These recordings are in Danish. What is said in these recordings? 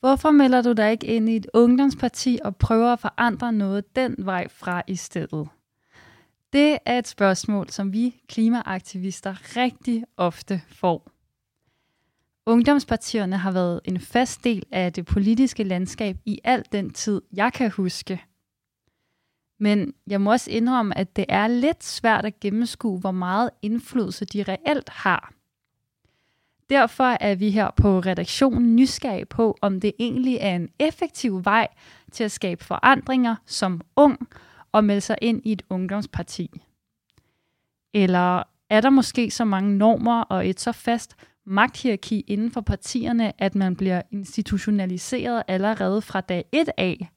Hvorfor melder du dig ikke ind i et ungdomsparti og prøver at forandre noget den vej fra i stedet? Det er et spørgsmål, som vi klimaaktivister rigtig ofte får. Ungdomspartierne har været en fast del af det politiske landskab i al den tid, jeg kan huske. Men jeg må også indrømme, at det er lidt svært at gennemskue, hvor meget indflydelse de reelt har. Derfor er vi her på redaktionen nysgerrige på, om det egentlig er en effektiv vej til at skabe forandringer som ung og melde sig ind i et ungdomsparti. Eller er der måske så mange normer og et så fast magthierarki inden for partierne, at man bliver institutionaliseret allerede fra dag 1 af?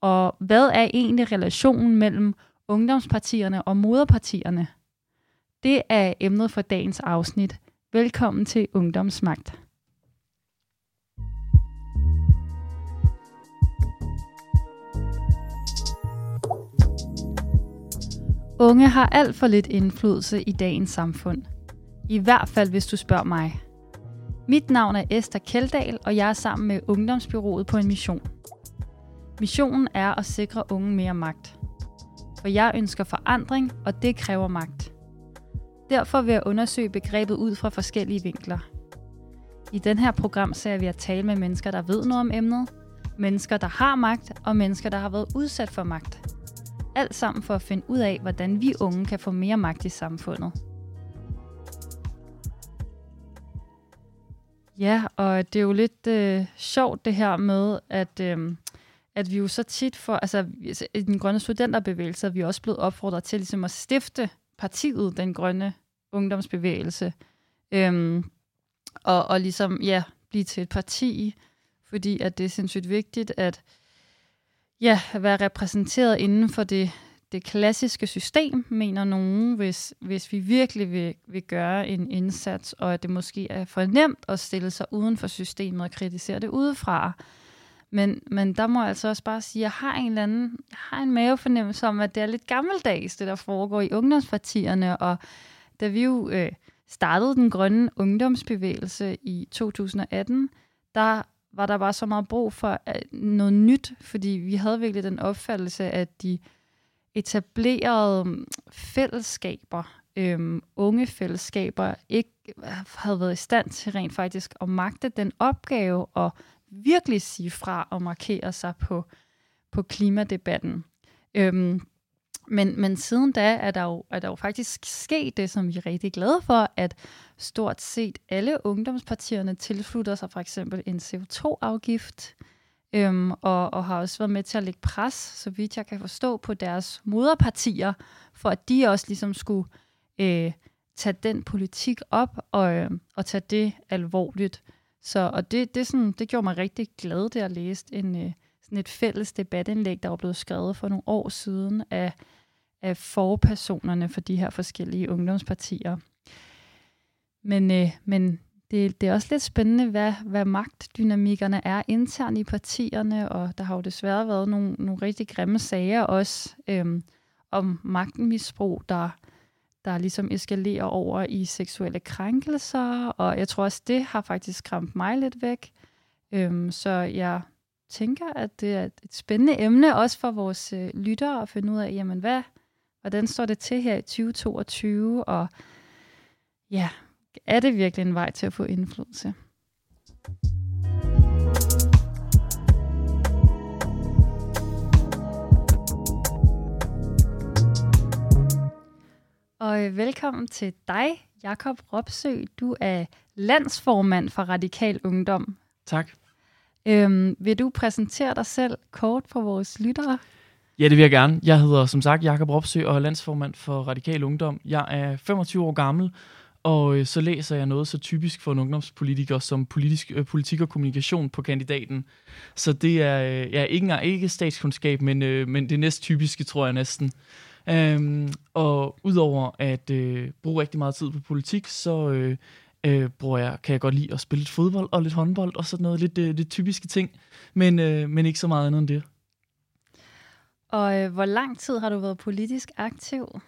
Og hvad er egentlig relationen mellem ungdomspartierne og moderpartierne? Det er emnet for dagens afsnit. Velkommen til Ungdomsmagt. Unge har alt for lidt indflydelse i dagens samfund. I hvert fald, hvis du spørger mig. Mit navn er Esther Keldal, og jeg er sammen med Ungdomsbyrået på en mission. Missionen er at sikre unge mere magt. For jeg ønsker forandring, og det kræver magt. Derfor vil jeg undersøge begrebet ud fra forskellige vinkler. I den her program ser vi at tale med mennesker, der ved noget om emnet, mennesker, der har magt, og mennesker, der har været udsat for magt. Alt sammen for at finde ud af, hvordan vi unge kan få mere magt i samfundet. Ja, og det er jo lidt øh, sjovt det her med, at, øh, at vi jo så tit får, altså i den grønne studenterbevægelse, er vi også blevet opfordret til ligesom at stifte partiet, den grønne ungdomsbevægelse, øhm, og, og ligesom, ja, blive til et parti, fordi at det er sindssygt vigtigt at ja, være repræsenteret inden for det, det klassiske system, mener nogen, hvis, hvis vi virkelig vil, vil gøre en indsats, og at det måske er for nemt at stille sig uden for systemet og kritisere det udefra. Men, men der må jeg altså også bare sige, at jeg har en eller anden, jeg har en mavefornemmelse om, at det er lidt gammeldags, det der foregår i ungdomspartierne, og da vi jo øh, startede den grønne ungdomsbevægelse i 2018, der var der bare så meget brug for øh, noget nyt, fordi vi havde virkelig den opfattelse, at de etablerede mm, fællesskaber, øhm, unge fællesskaber, ikke øh, havde været i stand til rent faktisk at magte den opgave og virkelig sige fra og markere sig på, på klimadebatten. Øhm, men, men siden da er der, jo, er der jo faktisk sket det, som vi er rigtig glade for, at stort set alle ungdomspartierne tilslutter sig for eksempel en CO2-afgift, øhm, og, og har også været med til at lægge pres, så vidt jeg kan forstå, på deres moderpartier, for at de også ligesom skulle øh, tage den politik op og, øh, og tage det alvorligt. Så, og det, det, sådan, det gjorde mig rigtig glad, da jeg læste en, øh, sådan et fælles debatindlæg, der var blevet skrevet for nogle år siden af, af forpersonerne for de her forskellige ungdomspartier. Men, øh, men det, det er også lidt spændende, hvad, hvad magtdynamikkerne er internt i partierne, og der har jo desværre været nogle, nogle rigtig grimme sager også øhm, om magtmisbrug, der, der ligesom eskalerer over i seksuelle krænkelser, og jeg tror også, det har faktisk skræmt mig lidt væk. Øhm, så jeg tænker, at det er et spændende emne, også for vores øh, lyttere, at finde ud af, jamen hvad, hvordan står det til her i 2022, og ja, er det virkelig en vej til at få indflydelse? Og øh, velkommen til dig, Jakob Ropsø. Du er landsformand for Radikal Ungdom. Tak. Øhm, vil du præsentere dig selv kort for vores lyttere? Ja, det vil jeg gerne. Jeg hedder som sagt Jakob Ropsø og er landsformand for Radikal Ungdom. Jeg er 25 år gammel, og øh, så læser jeg noget så typisk for en ungdomspolitiker som politisk, øh, politik og kommunikation på kandidaten. Så det er øh, ja, ikke ikke statskundskab, men, øh, men det næst typiske, tror jeg næsten. Øhm, og udover at øh, bruge rigtig meget tid på politik, så øh, øh, bruger jeg, kan jeg godt lide at spille lidt fodbold og lidt håndbold og sådan noget, lidt, øh, lidt typiske ting, men, øh, men ikke så meget andet end det. Og øh, hvor lang tid har du været politisk aktiv?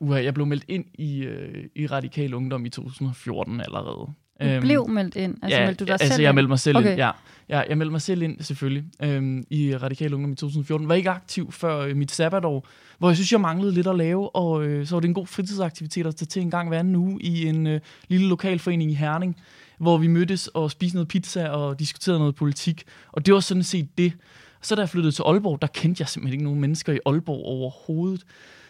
Uha, jeg blev meldt ind i, øh, i Radikal Ungdom i 2014 allerede. Du øhm, blev meldt ind? Altså ja, meldte du dig altså selv jeg meldte mig selv Okay. ind, ja. ja. jeg meldte mig selv ind selvfølgelig øhm, i Radikal Ungdom i 2014. Var ikke aktiv før øh, mit sabbatår, hvor jeg synes, jeg manglede lidt at lave, og øh, så var det en god fritidsaktivitet at tage til en gang hver anden uge i en øh, lille lokalforening i Herning, hvor vi mødtes og spiste noget pizza og diskuterede noget politik. Og det var sådan set det. Så da jeg flyttede til Aalborg, der kendte jeg simpelthen ikke nogen mennesker i Aalborg overhovedet.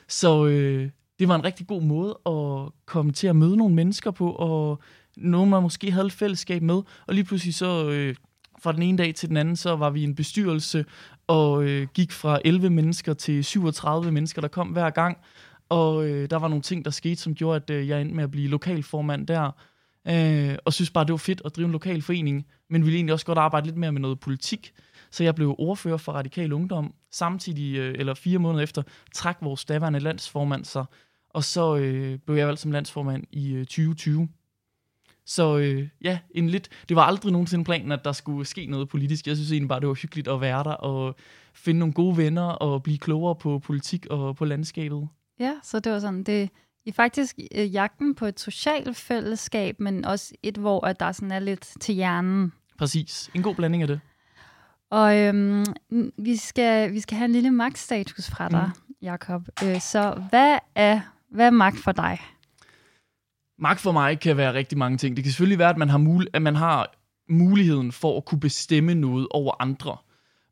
Så øh, det var en rigtig god måde at komme til at møde nogle mennesker på, og nogen, man måske havde et fællesskab med. Og lige pludselig så, øh, fra den ene dag til den anden, så var vi en bestyrelse, og øh, gik fra 11 mennesker til 37 mennesker, der kom hver gang. Og øh, der var nogle ting, der skete, som gjorde, at øh, jeg endte med at blive lokalformand der. Øh, og synes bare, det var fedt at drive en lokal forening, men ville egentlig også godt arbejde lidt mere med noget politik. Så jeg blev ordfører for Radikal Ungdom. Samtidig, øh, eller fire måneder efter, trak vores daværende landsformand sig. Og så øh, blev jeg valgt som landsformand i øh, 2020. Så øh, ja, en lidt, det var aldrig nogensinde planen, at der skulle ske noget politisk. Jeg synes egentlig bare, det var hyggeligt at være der og finde nogle gode venner og blive klogere på politik og på landskabet. Ja, så det var sådan, det er faktisk øh, jagten på et socialt fællesskab, men også et, hvor at der sådan er lidt til hjernen. Præcis. En god blanding af det. Og øhm, vi, skal, vi skal have en lille magtstatus fra dig, mm. Jakob. Øh, så hvad er, hvad er magt for dig? Magt for mig kan være rigtig mange ting. Det kan selvfølgelig være, at man har, mul- at man har muligheden for at kunne bestemme noget over andre.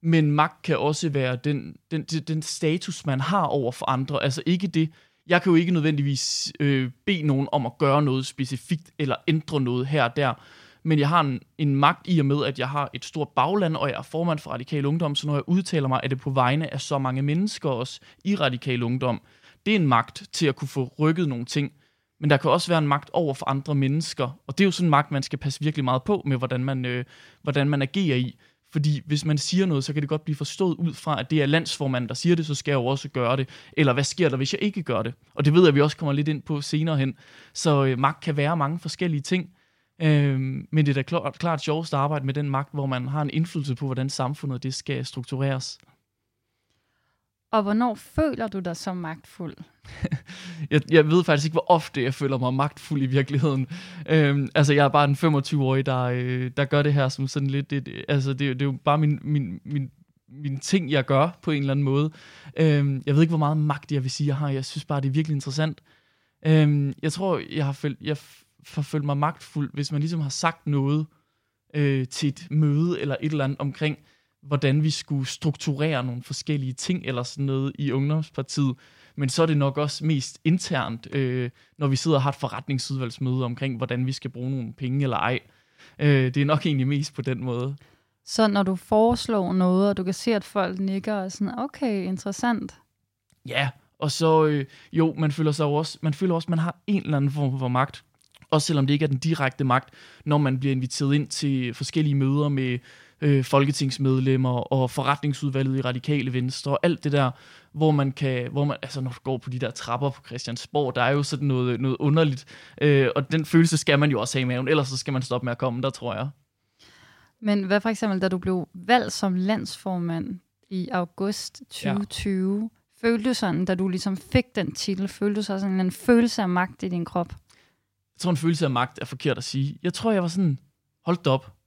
Men magt kan også være den, den, den, status, man har over for andre. Altså ikke det, jeg kan jo ikke nødvendigvis øh, bede nogen om at gøre noget specifikt, eller ændre noget her og der. Men jeg har en, en magt i og med, at jeg har et stort bagland, og jeg er formand for Radikal Ungdom, så når jeg udtaler mig, er det på vegne af så mange mennesker også i Radikal Ungdom. Det er en magt til at kunne få rykket nogle ting. Men der kan også være en magt over for andre mennesker, og det er jo sådan en magt, man skal passe virkelig meget på med, hvordan man, øh, hvordan man agerer i. Fordi hvis man siger noget, så kan det godt blive forstået ud fra, at det er landsformanden, der siger det, så skal jeg jo også gøre det. Eller hvad sker der, hvis jeg ikke gør det? Og det ved jeg, at vi også kommer lidt ind på senere hen. Så øh, magt kan være mange forskellige ting. Øh, men det er da klart, klart sjovest at arbejde med den magt, hvor man har en indflydelse på, hvordan samfundet det skal struktureres. Og hvornår føler du dig så magtfuld? jeg, jeg ved faktisk ikke, hvor ofte jeg føler mig magtfuld i virkeligheden. Øhm, altså, jeg er bare en 25-årig, der, øh, der gør det her som sådan lidt... Det, altså, det, det er jo bare min, min, min, min ting, jeg gør på en eller anden måde. Øhm, jeg ved ikke, hvor meget magt jeg vil sige, jeg har. Jeg synes bare, det er virkelig interessant. Øhm, jeg tror, jeg har følt, jeg har følt mig magtfuld, hvis man ligesom har sagt noget øh, til et møde eller et eller andet omkring, hvordan vi skulle strukturere nogle forskellige ting eller sådan noget i Ungdomspartiet. Men så er det nok også mest internt, øh, når vi sidder og har et forretningsudvalgsmøde omkring, hvordan vi skal bruge nogle penge eller ej. Øh, det er nok egentlig mest på den måde. Så når du foreslår noget, og du kan se, at folk nikker og sådan, okay, interessant. Ja, og så øh, jo, man føler sig også, man føler også, man har en eller anden form for magt. Også selvom det ikke er den direkte magt, når man bliver inviteret ind til forskellige møder med øh, folketingsmedlemmer og forretningsudvalget i Radikale Venstre og alt det der, hvor man kan, hvor man, altså når du går på de der trapper på Christiansborg, der er jo sådan noget, noget underligt, øh, og den følelse skal man jo også have i maven, ellers så skal man stoppe med at komme der, tror jeg. Men hvad for eksempel, da du blev valgt som landsformand i august 2020, ja. følte du sådan, da du ligesom fik den titel, følte du så sådan en følelse af magt i din krop? Jeg tror, en følelse af magt er forkert at sige. Jeg tror, jeg var sådan, hold op.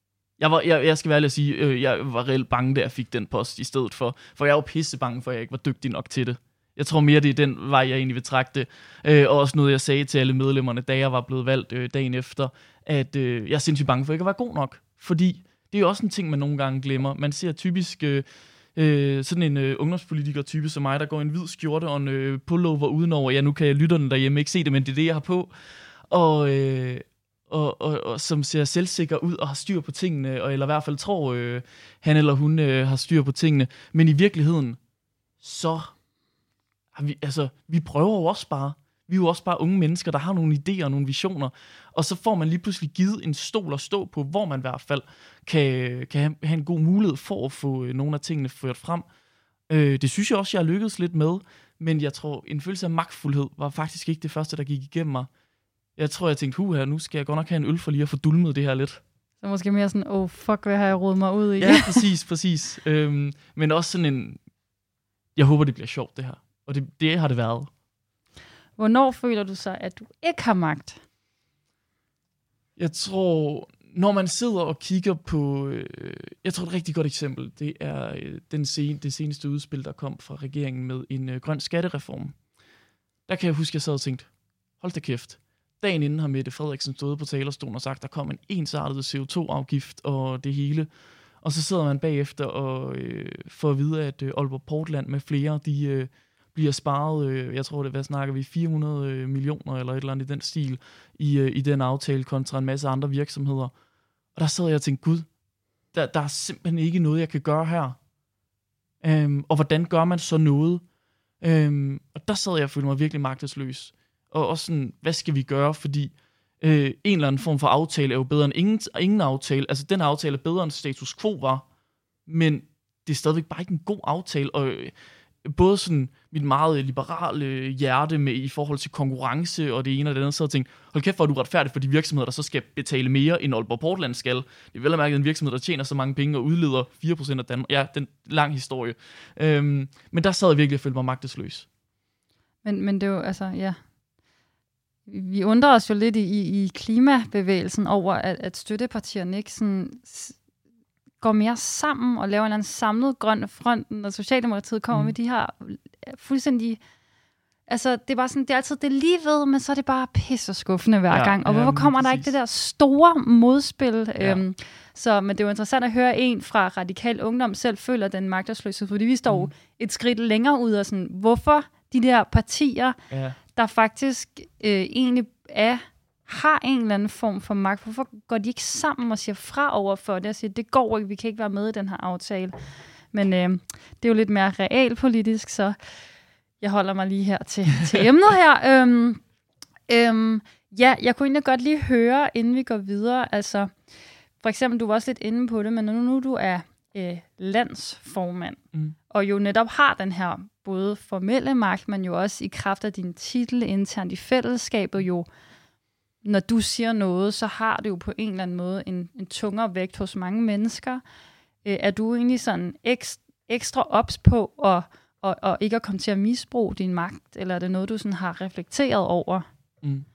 Jeg, var, jeg, jeg skal være ærlig at sige, øh, jeg var reelt bange, da jeg fik den post i stedet for. For jeg var pisse bange for, at jeg ikke var dygtig nok til det. Jeg tror mere, det er den vej, jeg egentlig vil trække det. Øh, og også noget, jeg sagde til alle medlemmerne, da jeg var blevet valgt øh, dagen efter, at øh, jeg er sindssygt bange for ikke at være god nok. Fordi det er jo også en ting, man nogle gange glemmer. Man ser typisk øh, øh, sådan en øh, ungdomspolitiker-type som mig, der går i en hvid skjorte og en øh, pullover udenover. Ja, nu kan jeg lytterne derhjemme ikke se det, men det er det, jeg har på. Og, øh, og, og, og som ser selvsikker ud og har styr på tingene, og, eller i hvert fald tror, øh, han eller hun øh, har styr på tingene. Men i virkeligheden, så har vi, altså, vi prøver jo også bare. Vi er jo også bare unge mennesker, der har nogle idéer og nogle visioner. Og så får man lige pludselig givet en stol at stå på, hvor man i hvert fald kan, kan have, en god mulighed for at få øh, nogle af tingene ført frem. Øh, det synes jeg også, jeg har lykkedes lidt med. Men jeg tror, en følelse af magtfuldhed var faktisk ikke det første, der gik igennem mig. Jeg tror, jeg tænkte, hu her, nu skal jeg godt nok have en øl for lige at få dulmet det her lidt. Så måske mere sådan, oh fuck, hvad har jeg rodet mig ud i? Ja, præcis, præcis. Øhm, men også sådan en, jeg håber, det bliver sjovt det her. Og det, det har det været. Hvornår føler du så, at du ikke har magt? Jeg tror, når man sidder og kigger på, øh, jeg tror et rigtig godt eksempel, det er øh, den sen, det seneste udspil, der kom fra regeringen med en øh, grøn skattereform. Der kan jeg huske, at jeg sad og tænkte, hold da kæft. Dagen inden har Mette Frederiksen stået på talerstolen og sagt, at der kom en ensartet CO2-afgift og det hele. Og så sidder man bagefter og øh, får at vide, at øh, Aalborg Portland med flere, de øh, bliver sparet, øh, jeg tror det, hvad snakker vi, 400 øh, millioner eller et eller andet i den stil, i, øh, i den aftale kontra en masse andre virksomheder. Og der sad jeg og tænkte, gud, der, der er simpelthen ikke noget, jeg kan gøre her. Øhm, og hvordan gør man så noget? Øhm, og der sad jeg og følte mig virkelig magtesløs. Og også sådan, hvad skal vi gøre? Fordi øh, en eller anden form for aftale er jo bedre end ingen, ingen aftale. Altså, den aftale er bedre end status quo var. Men det er stadigvæk bare ikke en god aftale. Og øh, både sådan mit meget øh, liberale øh, hjerte med i forhold til konkurrence og det ene og det andet, så jeg tænkt, hold kæft, hvor er du retfærdig for de virksomheder, der så skal betale mere, end Aalborg Portland skal. Det er vel at mærke en virksomhed, der tjener så mange penge og udleder 4% af Danmark. Ja, den lang historie. Øhm, men der sad jeg virkelig og følte mig magtesløs. Men, men det er jo, altså, ja. Vi undrer os jo lidt i, i klimabevægelsen over, at, at støttepartierne ikke sådan går mere sammen og laver en eller anden samlet grøn front, når Socialdemokratiet kommer mm. med de her fuldstændig... Altså, det er bare sådan, det er altid det er lige ved, men så er det bare pisse skuffende hver ja, gang. Og ja, hvorfor kommer der ikke det der store modspil? Ja. Øhm, så, men det er jo interessant at høre en fra Radikal Ungdom selv føler den magtesløshed, fordi vi står mm. et skridt længere ud af sådan, hvorfor de der partier, ja. Der faktisk øh, egentlig er har en eller anden form for magt. Hvorfor går de ikke sammen og siger fra over for det og siger, det går ikke, vi kan ikke være med i den her aftale. Men øh, det er jo lidt mere realpolitisk, så jeg holder mig lige her til, til emnet her. Øhm, øhm, ja, jeg kunne egentlig godt lige høre, inden vi går videre, altså for eksempel, du var også lidt inde på det, men nu, nu du er øh, landsformand, mm. og jo netop har den her både formelle magt, men jo også i kraft af din titel internt i fællesskabet jo når du siger noget, så har det jo på en eller anden måde en, en tungere vægt hos mange mennesker. Øh, er du egentlig sådan ekstra, ekstra ops på at, og, og ikke at komme til at misbruge din magt, eller er det noget, du sådan har reflekteret over? Mm.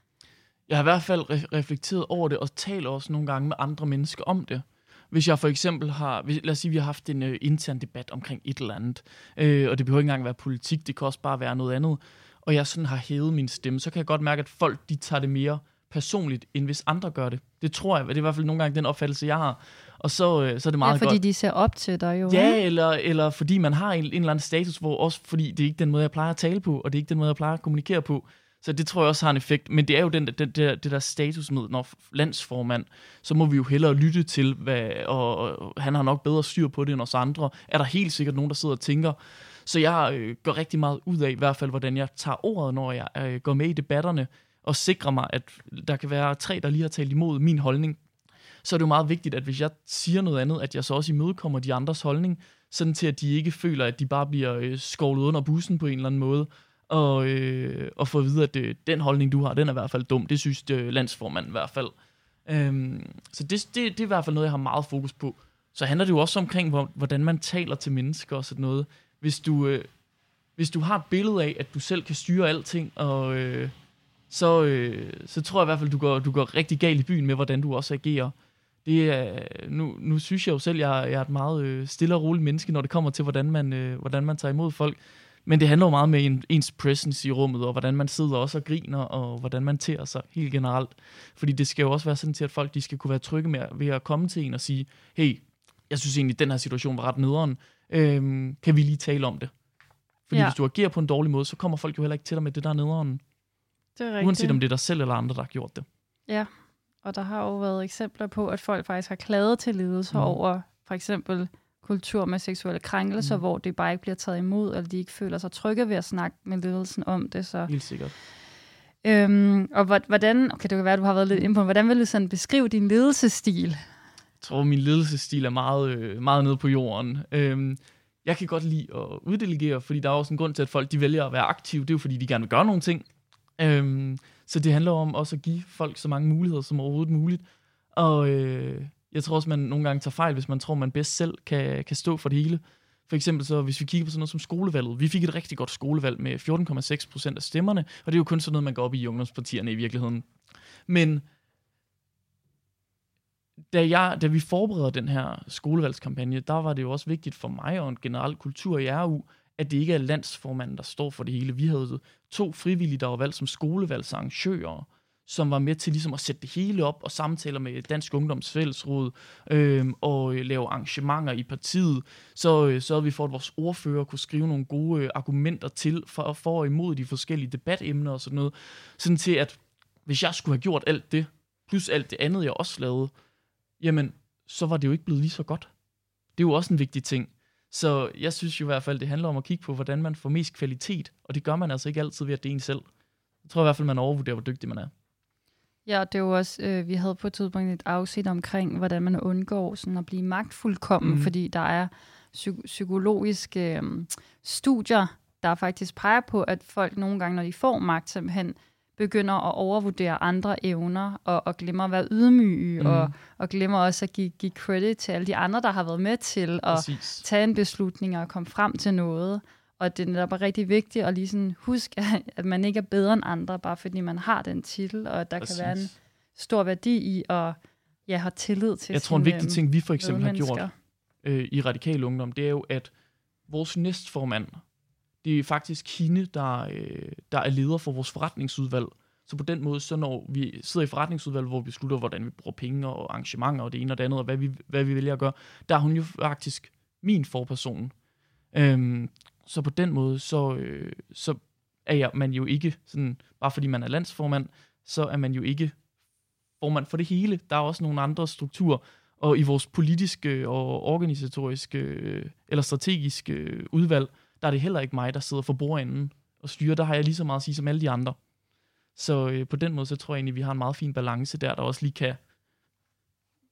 Jeg har i hvert fald re- reflekteret over det, og taler også nogle gange med andre mennesker om det. Hvis jeg for eksempel har, lad os sige, vi har haft en øh, intern debat omkring et eller andet, øh, og det behøver ikke engang være politik, det kan også bare være noget andet, og jeg sådan har hævet min stemme, så kan jeg godt mærke, at folk de tager det mere personligt, end hvis andre gør det. Det tror jeg, det er i hvert fald nogle gange den opfattelse, jeg har. Og så, øh, så er det meget ja, fordi godt. de ser op til dig jo. Ja, eller, eller fordi man har en, en eller anden status, hvor også fordi det er ikke den måde, jeg plejer at tale på, og det er ikke den måde, jeg plejer at kommunikere på. Så det tror jeg også har en effekt. Men det er jo den, den, det, det der status med, når landsformand, så må vi jo hellere lytte til, hvad, og, og han har nok bedre styr på det end os andre. Er der helt sikkert nogen, der sidder og tænker. Så jeg øh, går rigtig meget ud af, i hvert fald, hvordan jeg tager ordet, når jeg øh, går med i debatterne og sikrer mig, at der kan være tre, der lige har talt imod min holdning, så er det jo meget vigtigt, at hvis jeg siger noget andet, at jeg så også imødekommer de andres holdning, sådan til at de ikke føler, at de bare bliver øh, skovlet under bussen på en eller anden måde, og, øh, og få at vide, at øh, den holdning, du har, den er i hvert fald dum. Det synes øh, landsformanden i hvert fald. Øhm, så det, det, det er i hvert fald noget, jeg har meget fokus på. Så handler det jo også omkring, hvordan man taler til mennesker og sådan noget. Hvis du, øh, hvis du har et billede af, at du selv kan styre alting, og... Øh, så, øh, så tror jeg i hvert fald, du går, du går rigtig galt i byen med, hvordan du også agerer. Det er, nu, nu synes jeg jo selv, at jeg, jeg er et meget øh, stille og roligt menneske, når det kommer til, hvordan man, øh, hvordan man tager imod folk. Men det handler jo meget med en, ens presence i rummet, og hvordan man sidder også og griner, og hvordan man tærer sig helt generelt. Fordi det skal jo også være sådan til, at folk de skal kunne være trygge med ved at komme til en og sige, hey, jeg synes egentlig, at den her situation var ret nederen. Øhm, kan vi lige tale om det? Fordi ja. hvis du agerer på en dårlig måde, så kommer folk jo heller ikke til dig med det der nederen. Det er rigtigt. Uanset om det er dig selv eller andre, der har gjort det. Ja, og der har jo været eksempler på, at folk faktisk har klaget til ledelser mm. over for eksempel kultur med seksuelle krænkelser, mm. hvor det bare ikke bliver taget imod, eller de ikke føler sig trygge ved at snakke med ledelsen om det. Så. Helt sikkert. Øhm, og hvordan, okay, det kan være, at du har været lidt inde på, hvordan vil du sådan beskrive din ledelsesstil? Jeg tror, min ledelsesstil er meget, øh, meget nede på jorden. Øhm, jeg kan godt lide at uddelegere, fordi der er også en grund til, at folk de vælger at være aktive. Det er jo, fordi de gerne vil gøre nogle ting. Øhm, så det handler om også at give folk så mange muligheder som overhovedet muligt. Og øh, jeg tror også, man nogle gange tager fejl, hvis man tror, man bedst selv kan, kan stå for det hele. For eksempel så, hvis vi kigger på sådan noget som skolevalget. Vi fik et rigtig godt skolevalg med 14,6 procent af stemmerne, og det er jo kun sådan noget, man går op i ungdomspartierne i virkeligheden. Men da, jeg, da vi forbereder den her skolevalgskampagne, der var det jo også vigtigt for mig og en generel kultur i RU, at det ikke er landsformanden, der står for det hele. Vi havde to frivillige, der var valgt som skolevalgsarrangører, som var med til ligesom at sætte det hele op og samtaler med Dansk Ungdoms Fællesråd øhm, øh, og lave arrangementer i partiet. Så øh, sørgede vi for, at vores ordfører kunne skrive nogle gode øh, argumenter til for, for og imod de forskellige debatemner og sådan noget. Sådan til, at hvis jeg skulle have gjort alt det, plus alt det andet, jeg også lavede, jamen, så var det jo ikke blevet lige så godt. Det er jo også en vigtig ting. Så jeg synes jo i hvert fald, det handler om at kigge på, hvordan man får mest kvalitet, og det gør man altså ikke altid ved, at det er en selv. Jeg tror i hvert fald, man overvurderer, hvor dygtig man er. Ja, det er jo også, øh, vi havde på et tidspunkt et afsnit omkring, hvordan man undgår sådan at blive magtfuldkommen, mm. fordi der er psy- psykologiske øh, studier, der faktisk peger på, at folk nogle gange, når de får magt, simpelthen begynder at overvurdere andre evner, og, og glemmer at være ydmyge, mm. og, og glemmer også at give, give credit til alle de andre, der har været med til at Præcis. tage en beslutning og komme frem til noget. Og det er netop rigtig vigtigt at lige sådan huske, at man ikke er bedre end andre, bare fordi man har den titel, og at der Præcis. kan være en stor værdi i at ja, have tillid til Jeg tror, en vigtig ting, vi for eksempel har gjort øh, i Radikal Ungdom, det er jo, at vores næstformand, det er faktisk hende, der, øh, der er leder for vores forretningsudvalg. Så på den måde, så når vi sidder i forretningsudvalget, hvor vi beslutter, hvordan vi bruger penge og arrangementer og det ene og det andet, og hvad vi, hvad vi vælger at gøre, der er hun jo faktisk min forperson. Øhm, så på den måde, så, øh, så er jeg, man jo ikke, sådan, bare fordi man er landsformand, så er man jo ikke formand for det hele. Der er også nogle andre strukturer, og i vores politiske og organisatoriske øh, eller strategiske øh, udvalg, der er det heller ikke mig, der sidder for bordenden og styrer. Der har jeg lige så meget at sige som alle de andre. Så øh, på den måde, så tror jeg egentlig, vi har en meget fin balance der, der også lige kan...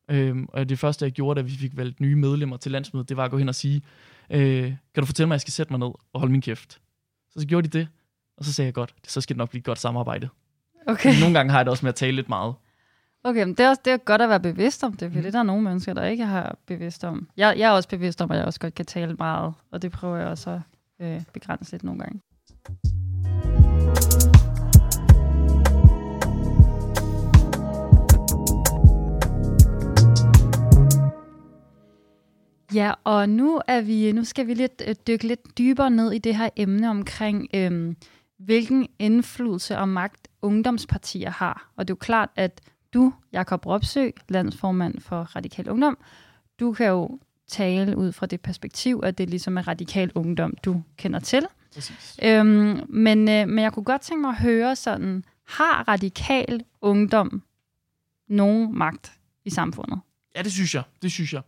Øhm, og det første, jeg gjorde, da vi fik valgt nye medlemmer til landsmødet, det var at gå hen og sige, øh, kan du fortælle mig, at jeg skal sætte mig ned og holde min kæft? Så, så gjorde de det, og så sagde jeg godt, så skal det nok blive et godt samarbejde. Okay. Men nogle gange har jeg det også med at tale lidt meget. Okay, men det er også det er godt at være bevidst om det, for mm. det er der nogle mennesker, der ikke har bevidst om. Jeg, jeg er også bevidst om, at jeg også godt kan tale meget, og det prøver jeg også at øh, begrænse lidt nogle gange. Ja, og nu er vi nu skal vi lidt øh, dykke lidt dybere ned i det her emne omkring øh, hvilken indflydelse og magt ungdomspartier har. Og det er jo klart, at du, Jakob Ropsø, landsformand for Radikal Ungdom, du kan jo tale ud fra det perspektiv, at det ligesom er radikal ungdom, du kender til. Øhm, men, øh, men jeg kunne godt tænke mig at høre sådan, har radikal ungdom nogen magt i samfundet? Ja, det synes jeg. Det synes jeg.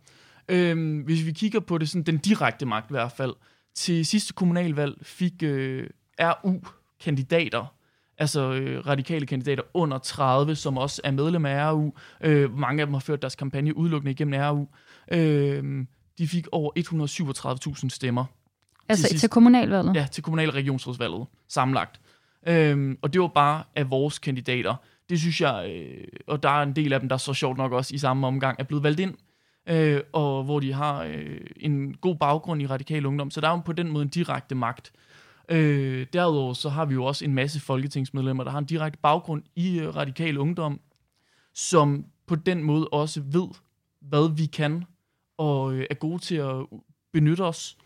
Øhm, hvis vi kigger på det sådan, den direkte magt i hvert fald. Til sidste kommunalvalg fik øh, RU-kandidater altså øh, radikale kandidater under 30, som også er medlem af RU. Øh, mange af dem har ført deres kampagne udelukkende igennem RU. Øh, de fik over 137.000 stemmer. Altså til, til kommunalvalget? Ja, til kommunal- og regionsrådsvalget sammenlagt. Øh, og det var bare af vores kandidater. Det synes jeg, øh, og der er en del af dem, der så sjovt nok også i samme omgang er blevet valgt ind, øh, og hvor de har øh, en god baggrund i radikal ungdom. Så der er jo på den måde en direkte magt. Øh, derudover så har vi jo også en masse folketingsmedlemmer, der har en direkte baggrund i øh, radikal ungdom, som på den måde også ved, hvad vi kan, og øh, er gode til at benytte os.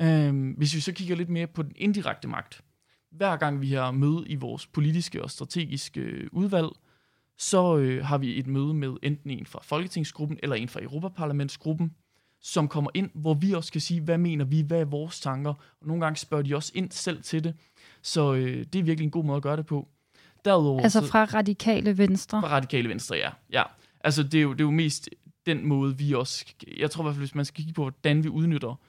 Øh, hvis vi så kigger lidt mere på den indirekte magt, hver gang vi har møde i vores politiske og strategiske øh, udvalg, så øh, har vi et møde med enten en fra Folketingsgruppen eller en fra Europaparlamentsgruppen, som kommer ind, hvor vi også kan sige, hvad mener vi, hvad er vores tanker, og nogle gange spørger de også ind selv til det. Så øh, det er virkelig en god måde at gøre det på. Derudover, altså fra radikale venstre? Fra radikale venstre, ja. ja. Altså det er, jo, det er jo mest den måde, vi også... Jeg tror i hvert fald, hvis man skal kigge på, hvordan vi udnytter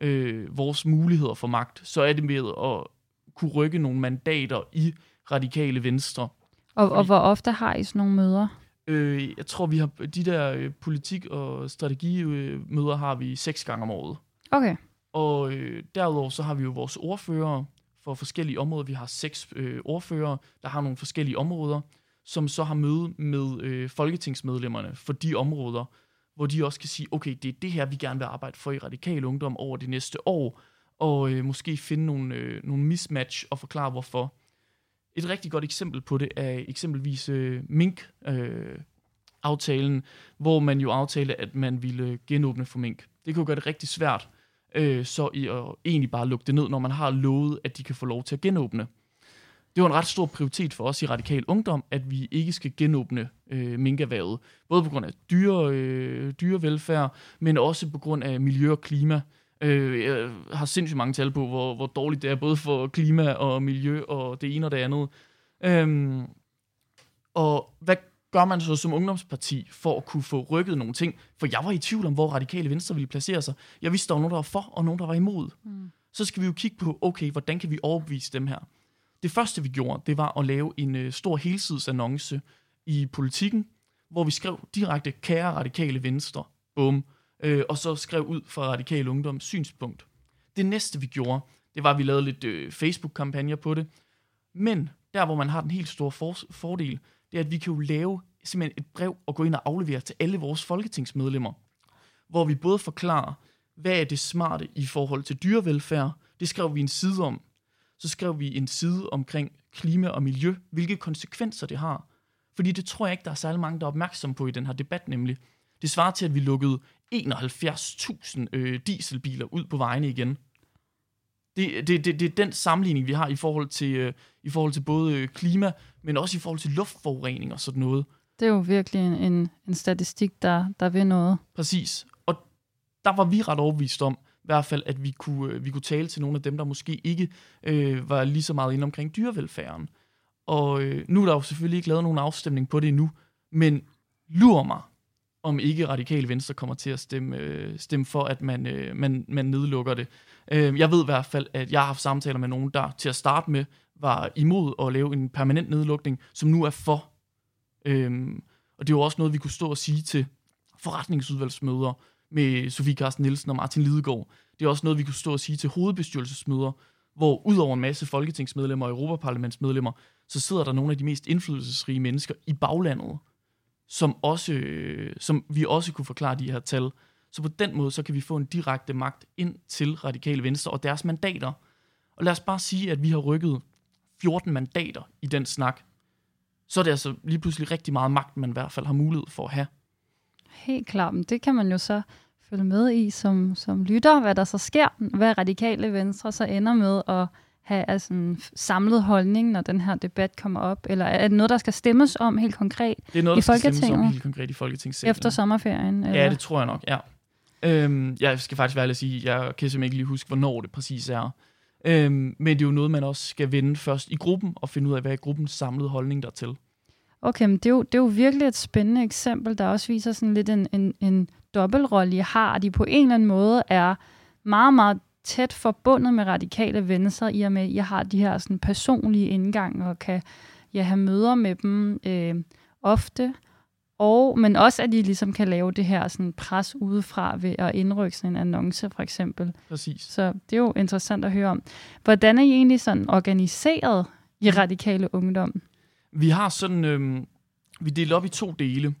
øh, vores muligheder for magt, så er det med at kunne rykke nogle mandater i radikale venstre. Og, og hvor ofte har I sådan nogle møder? Øh, jeg tror, vi har de der øh, politik- og strategimøder har vi seks gange om året. Okay. Og øh, derudover så har vi jo vores ordfører for forskellige områder. Vi har seks øh, ordfører, der har nogle forskellige områder, som så har møde med øh, folketingsmedlemmerne for de områder, hvor de også kan sige, okay, det er det her, vi gerne vil arbejde for i Radikal Ungdom over de næste år, og øh, måske finde nogle, øh, nogle mismatch og forklare hvorfor. Et rigtig godt eksempel på det er eksempelvis øh, mink, øh, aftalen, hvor man jo aftalte, at man ville genåbne for mink. Det kunne gøre det rigtig svært, øh, så i at egentlig bare lukke det ned, når man har lovet, at de kan få lov til at genåbne. Det var en ret stor prioritet for os i Radikal Ungdom, at vi ikke skal genåbne øh, minkerhvervet. Både på grund af dyre, øh, dyrevelfærd, men også på grund af miljø og klima. Øh, jeg har sindssygt mange tal på, hvor, hvor dårligt det er, både for klima og miljø og det ene og det andet. Øhm, og hvad gør man så som ungdomsparti for at kunne få rykket nogle ting? For jeg var i tvivl om, hvor radikale venstre ville placere sig. Jeg vidste, der var nogen, der var for, og nogen, der var imod. Mm. Så skal vi jo kigge på, okay, hvordan kan vi overbevise dem her? Det første, vi gjorde, det var at lave en øh, stor helsidesannonce i politikken, hvor vi skrev direkte, kære radikale venstre, bum, øh, og så skrev ud fra radikal Ungdom synspunkt. Det næste, vi gjorde, det var, at vi lavede lidt øh, Facebook-kampagner på det. Men der, hvor man har den helt store for, fordel, det er, at vi kan jo lave simpelthen et brev og gå ind og aflevere til alle vores folketingsmedlemmer, hvor vi både forklarer, hvad er det smarte i forhold til dyrevelfærd, det skrev vi en side om. Så skrev vi en side omkring klima og miljø, hvilke konsekvenser det har. Fordi det tror jeg ikke, der er særlig mange, der er opmærksom på i den her debat nemlig. Det svarer til, at vi lukkede 71.000 øh, dieselbiler ud på vejene igen. Det, det, det, det er den sammenligning, vi har i forhold til, øh, i forhold til både øh, klima, men også i forhold til luftforurening og sådan noget. Det er jo virkelig en, en, en statistik, der, der vil noget. Præcis. Og der var vi ret overbevist om, i hvert fald, at vi kunne, øh, vi kunne tale til nogle af dem, der måske ikke øh, var lige så meget inde omkring dyrevelfærden. Og øh, nu er der jo selvfølgelig ikke lavet nogen afstemning på det endnu, men lurer mig, om ikke radikale venstre kommer til at stemme, øh, stemme for, at man, øh, man, man nedlukker det. Øh, jeg ved i hvert fald, at jeg har haft samtaler med nogen, der til at starte med var imod at lave en permanent nedlukning, som nu er for. Øh, og det er jo også noget, vi kunne stå og sige til forretningsudvalgsmøder med Sofie Carsten Nielsen og Martin Lidegaard. Det er også noget, vi kunne stå og sige til hovedbestyrelsesmøder, hvor udover en masse folketingsmedlemmer og europaparlamentsmedlemmer, så sidder der nogle af de mest indflydelsesrige mennesker i baglandet, som, også, øh, som vi også kunne forklare de her tal. Så på den måde, så kan vi få en direkte magt ind til Radikale Venstre og deres mandater. Og lad os bare sige, at vi har rykket 14 mandater i den snak. Så er det altså lige pludselig rigtig meget magt, man i hvert fald har mulighed for at have. Helt klart, men det kan man jo så følge med i som, som lytter, hvad der så sker, hvad Radikale Venstre så ender med at have altså en samlet holdning, når den her debat kommer op? Eller er det noget, der skal stemmes om helt konkret Det er noget, i der skal stemmes Folketinget om helt konkret i Folketingssalen. efter sommerferien? Eller? Ja, det tror jeg nok, ja. Øhm, jeg skal faktisk være ærlig at sige, jeg kan simpelthen ikke lige huske, hvornår det præcis er. Øhm, men det er jo noget, man også skal vende først i gruppen, og finde ud af, hvad er gruppens samlede holdning dertil. Okay, men det er, jo, det er jo virkelig et spændende eksempel, der også viser sådan lidt en, en, en dobbeltrolle, I har. De på en eller anden måde er meget, meget tæt forbundet med radikale venstre, i og med, at jeg har de her sådan, personlige indgang og kan ja, have møder med dem øh, ofte. Og, men også, at de ligesom kan lave det her sådan, pres udefra ved at indrykke sådan en annonce, for eksempel. Præcis. Så det er jo interessant at høre om. Hvordan er I egentlig sådan organiseret i radikale ungdom? Vi har sådan, øhm, vi deler op i to dele.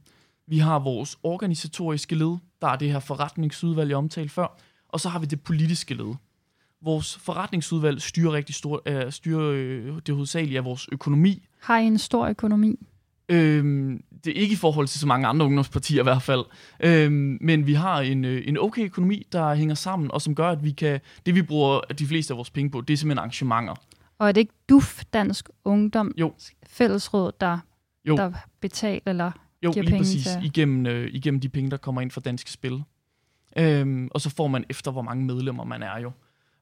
Vi har vores organisatoriske led, der er det her forretningsudvalg, jeg omtalte før, og så har vi det politiske led. Vores forretningsudvalg styrer rigtig stort, øh, styrer øh, det hovedsageligt af vores økonomi. Har I en stor økonomi? Øhm, det er ikke i forhold til så mange andre ungdomspartier i hvert fald. Øhm, men vi har en, øh, en okay økonomi, der hænger sammen, og som gør, at vi kan, det vi bruger de fleste af vores penge på, det er simpelthen arrangementer. Og er det ikke DUF, Dansk Ungdom, Jo. Fællesråd, der, Jo. der betaler eller Jo, giver lige penge præcis. til- Igennem, øh, igennem de penge, der kommer ind fra Danske Spil. Øhm, og så får man efter, hvor mange medlemmer man er jo.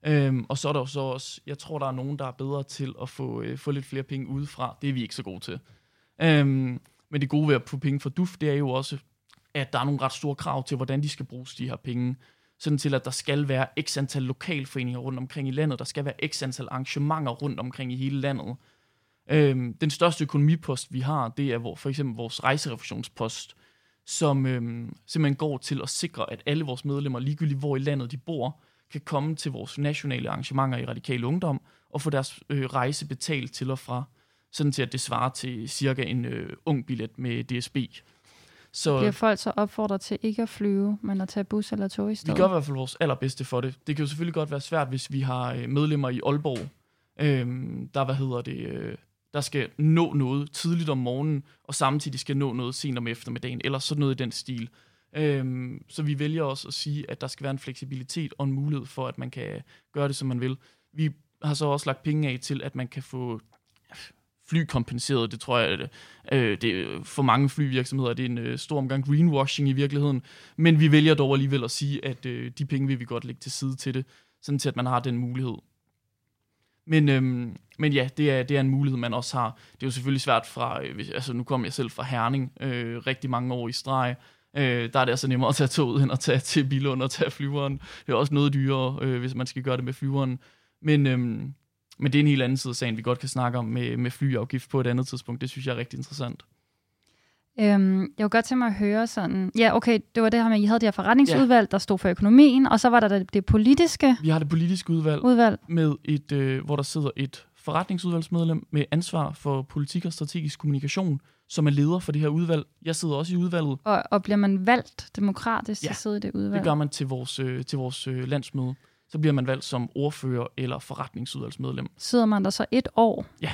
Øhm, og så er der jo så også, jeg tror, der er nogen, der er bedre til at få, øh, få lidt flere penge udefra. Det er vi ikke så gode til. Øhm, men det gode ved at få penge fra DUF, det er jo også, at der er nogle ret store krav til, hvordan de skal bruges, de her penge. Sådan til, at der skal være x antal lokalforeninger rundt omkring i landet. Der skal være x antal arrangementer rundt omkring i hele landet. Øhm, den største økonomipost, vi har, det er hvor, for eksempel vores rejserefusionspost, som øhm, simpelthen går til at sikre, at alle vores medlemmer, ligegyldigt hvor i landet de bor, kan komme til vores nationale arrangementer i Radikal Ungdom og få deres øh, rejse betalt til og fra, sådan til at det svarer til cirka en øh, ung billet med DSB. Så Bliver folk så opfordret til ikke at flyve, men at tage bus eller tog i vi stedet? gør i hvert fald vores allerbedste for det. Det kan jo selvfølgelig godt være svært, hvis vi har øh, medlemmer i Aalborg, øhm, der, hvad hedder det, øh, der skal nå noget tidligt om morgenen, og samtidig skal nå noget sent om eftermiddagen, eller sådan noget i den stil. Øhm, så vi vælger også at sige, at der skal være en fleksibilitet og en mulighed for, at man kan gøre det, som man vil. Vi har så også lagt penge af til, at man kan få flykompenseret. Det tror jeg, øh, det for mange flyvirksomheder det er en øh, stor omgang greenwashing i virkeligheden. Men vi vælger dog alligevel at sige, at øh, de penge vil vi godt lægge til side til det, sådan til at man har den mulighed. Men, øhm, men ja, det er, det er en mulighed, man også har. Det er jo selvfølgelig svært fra, øh, altså nu kommer jeg selv fra Herning, øh, rigtig mange år i streg. Øh, der er det altså nemmere at tage toget end at tage til Bilund og tage flyveren. Det er også noget dyrere, øh, hvis man skal gøre det med flyveren. Men, øhm, men det er en helt anden side af sagen, vi godt kan snakke om med, med flyafgift på et andet tidspunkt. Det synes jeg er rigtig interessant. Øhm, jeg kunne godt tænke mig at høre sådan... Ja, okay, det var det her med, at I havde det her forretningsudvalg, ja. der stod for økonomien, og så var der det, det politiske Vi har det politiske udvalg, udvalg. med et, øh, hvor der sidder et forretningsudvalgsmedlem med ansvar for politik og strategisk kommunikation, som er leder for det her udvalg. Jeg sidder også i udvalget. Og, og bliver man valgt demokratisk Ja, til at sidde i det udvalg? Det gør man til vores, øh, til vores øh, landsmøde. Så bliver man valgt som ordfører eller forretningsudvalgsmedlem. Sidder man der så et år? Ja.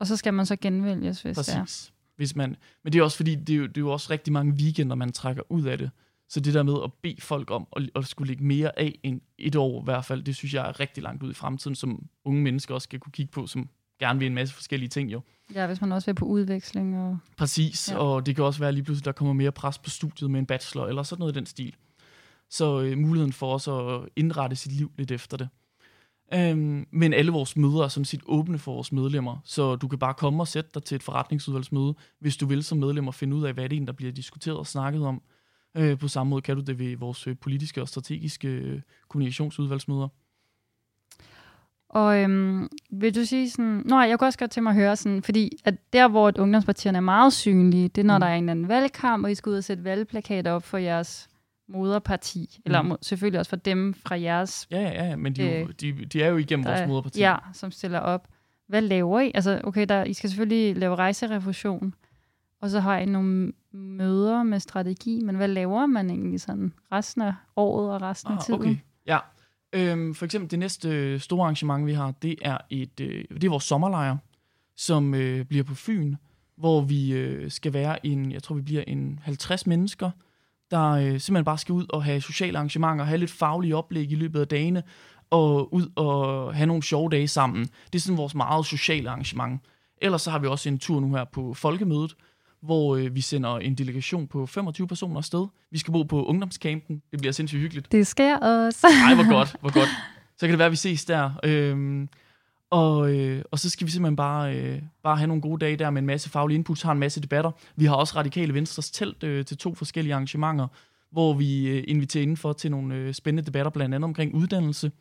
Og så skal man så genvælges, hvis det er. Hvis man, men det er også fordi, det er, jo, det er jo også rigtig mange weekender, man trækker ud af det. Så det der med at bede folk om at, at skulle lægge mere af end et år i hvert fald, det synes jeg er rigtig langt ud i fremtiden, som unge mennesker også skal kunne kigge på, som gerne vil en masse forskellige ting jo. Ja, hvis man også vil på udveksling. Og... Præcis, Ja. og det kan også være at lige pludselig, der kommer mere pres på studiet med en bachelor, eller sådan noget i den stil. Så øh, muligheden for os at indrette sit liv lidt efter det. Øhm, men alle vores møder er sådan set åbne for vores medlemmer, så du kan bare komme og sætte dig til et forretningsudvalgsmøde, hvis du vil som medlem og finde ud af, hvad det er, der bliver diskuteret og snakket om. Øh, på samme måde kan du det ved vores øh, politiske og strategiske øh, kommunikationsudvalgsmøder. Og øhm, vil du sige sådan... Nå, jeg kunne også godt tænke mig at høre sådan, fordi at der, hvor et ungdomspartierne er meget synlige, det er, når. Mm. der er en eller anden valgkamp, og I skal ud og sætte valgplakater op for jeres moderparti. Eller Mm. må, selvfølgelig også for dem fra jeres, Ja, ja, ja, men de, er jo, Øh, de, de er jo igennem der vores er- moderparti. ja, som stiller op. Hvad laver I? Altså, okay, der, I skal selvfølgelig lave rejserefusion, og så har I nogle møder med strategi, men hvad laver man egentlig sådan resten af året og resten af Ah, tiden? okay. Ja. Øhm, for eksempel det næste øh, store arrangement, vi har, det er et øh, det er vores sommerlejr, som øh, bliver på Fyn, hvor vi øh, skal være en, jeg tror vi bliver en 50 mennesker, der øh, simpelthen bare skal ud og have sociale arrangementer, have lidt faglige oplæg i løbet af dagene, og ud og have nogle sjove dage sammen. Det er sådan vores meget sociale arrangement. Ellers så har vi også en tur nu her på Folkemødet, hvor øh, vi sender en delegation på 25 personer afsted. Vi skal bo på ungdomscampen. Det bliver sindssygt hyggeligt. Det sker også. Ej, hvor godt, hvor godt. Så kan det være, at vi ses der. Øhm, og, øh, og så skal vi simpelthen bare, øh, bare have nogle gode dage der med en masse faglige inputs, har en masse debatter. Vi har også Radikale Venstres telt øh, til to forskellige arrangementer, hvor vi øh, inviterer indenfor til nogle øh, spændende debatter, blandt andet omkring uddannelse.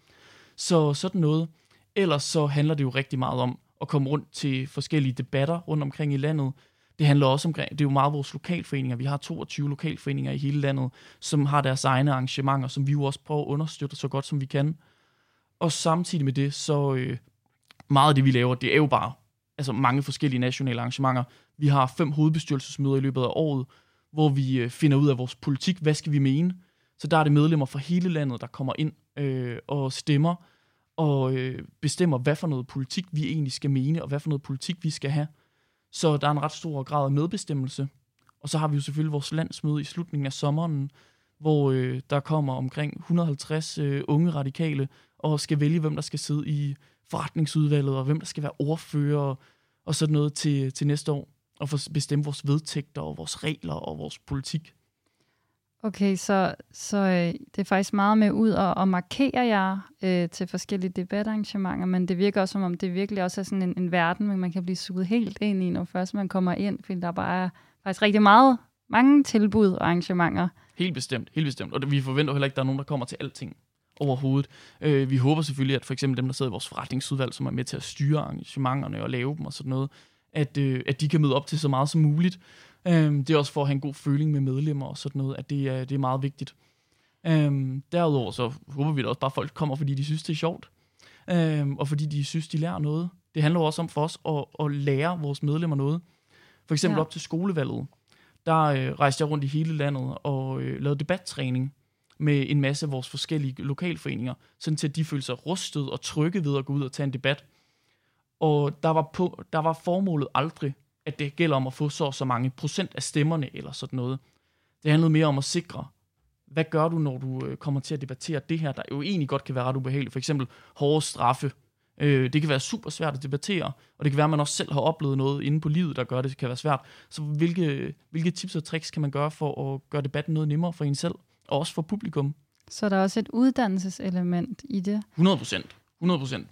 Så sådan noget. Ellers så handler det jo rigtig meget om at komme rundt til forskellige debatter rundt omkring i landet. Det handler også om, det er jo meget vores lokalforeninger. Vi har 22 lokalforeninger i hele landet, som har deres egne arrangementer, som vi jo også prøver at understøtte så godt som vi kan. Og samtidig med det, så øh, meget af det, vi laver, det er jo bare altså mange forskellige nationale arrangementer. Vi har fem hovedbestyrelsesmøder i løbet af året, hvor vi øh, finder ud af vores politik. Hvad skal vi mene? Så der er det medlemmer fra hele landet, der kommer ind øh, og stemmer og øh, bestemmer, hvad for noget politik vi egentlig skal mene, og hvad for noget politik vi skal have. Så der er en ret stor grad af medbestemmelse. Og så har vi jo selvfølgelig vores landsmøde i slutningen af sommeren, hvor øh, der kommer omkring 150 øh, unge radikale og skal vælge, hvem der skal sidde i forretningsudvalget, og hvem der skal være ordfører og sådan noget til, til næste år, og for bestemme vores vedtægter og vores regler og vores politik. Okay, så, så øh, det er faktisk meget med ud og, og markere jer øh, til forskellige debatarrangementer, men det virker også som om, det virkelig også er sådan en, en verden, men man kan blive suget helt ind i, når først man kommer ind, fordi der bare er faktisk rigtig meget, mange tilbud og arrangementer. Helt bestemt, helt bestemt. Og det- vi forventer heller ikke, at der er nogen, der kommer til alting overhovedet. Øh, vi håber selvfølgelig, at for eksempel dem, der sidder i vores forretningsudvalg, som er med til at styre arrangementerne og lave dem og sådan noget, at, øh, at de kan møde op til så meget som muligt. Øh, det er også for at have en god føling med medlemmer og sådan noget, at det er, det er meget vigtigt. Øh, derudover så håber vi da også bare, at folk kommer, fordi de synes, det er sjovt. Øh, og fordi de synes, de lærer noget. Det handler også om for os at, at lære vores medlemmer noget. For eksempel ja. op til skolevalget, der øh, rejste jeg rundt i hele landet og øh, lavede debattræning med en masse af vores forskellige lokalforeninger, sådan til at de følte sig rustet og trygge ved at gå ud og tage en debat. Og der var, på, der var formålet aldrig, at det gælder om at få så og så mange procent af stemmerne eller sådan noget. Det handlede mere om at sikre, hvad gør du, når du øh, kommer til at debattere det her, der jo egentlig godt kan være ret ubehageligt. For eksempel hårde straffe. Øh, det kan være super svært at debattere, og det kan være, at man også selv har oplevet noget inde på livet, der gør det, det kan være svært. Så hvilke, hvilke tips og tricks kan man gøre for at gøre debatten noget nemmere for en selv, og også for publikum? Så der er også et uddannelseselement i det? 100 procent. 100 procent.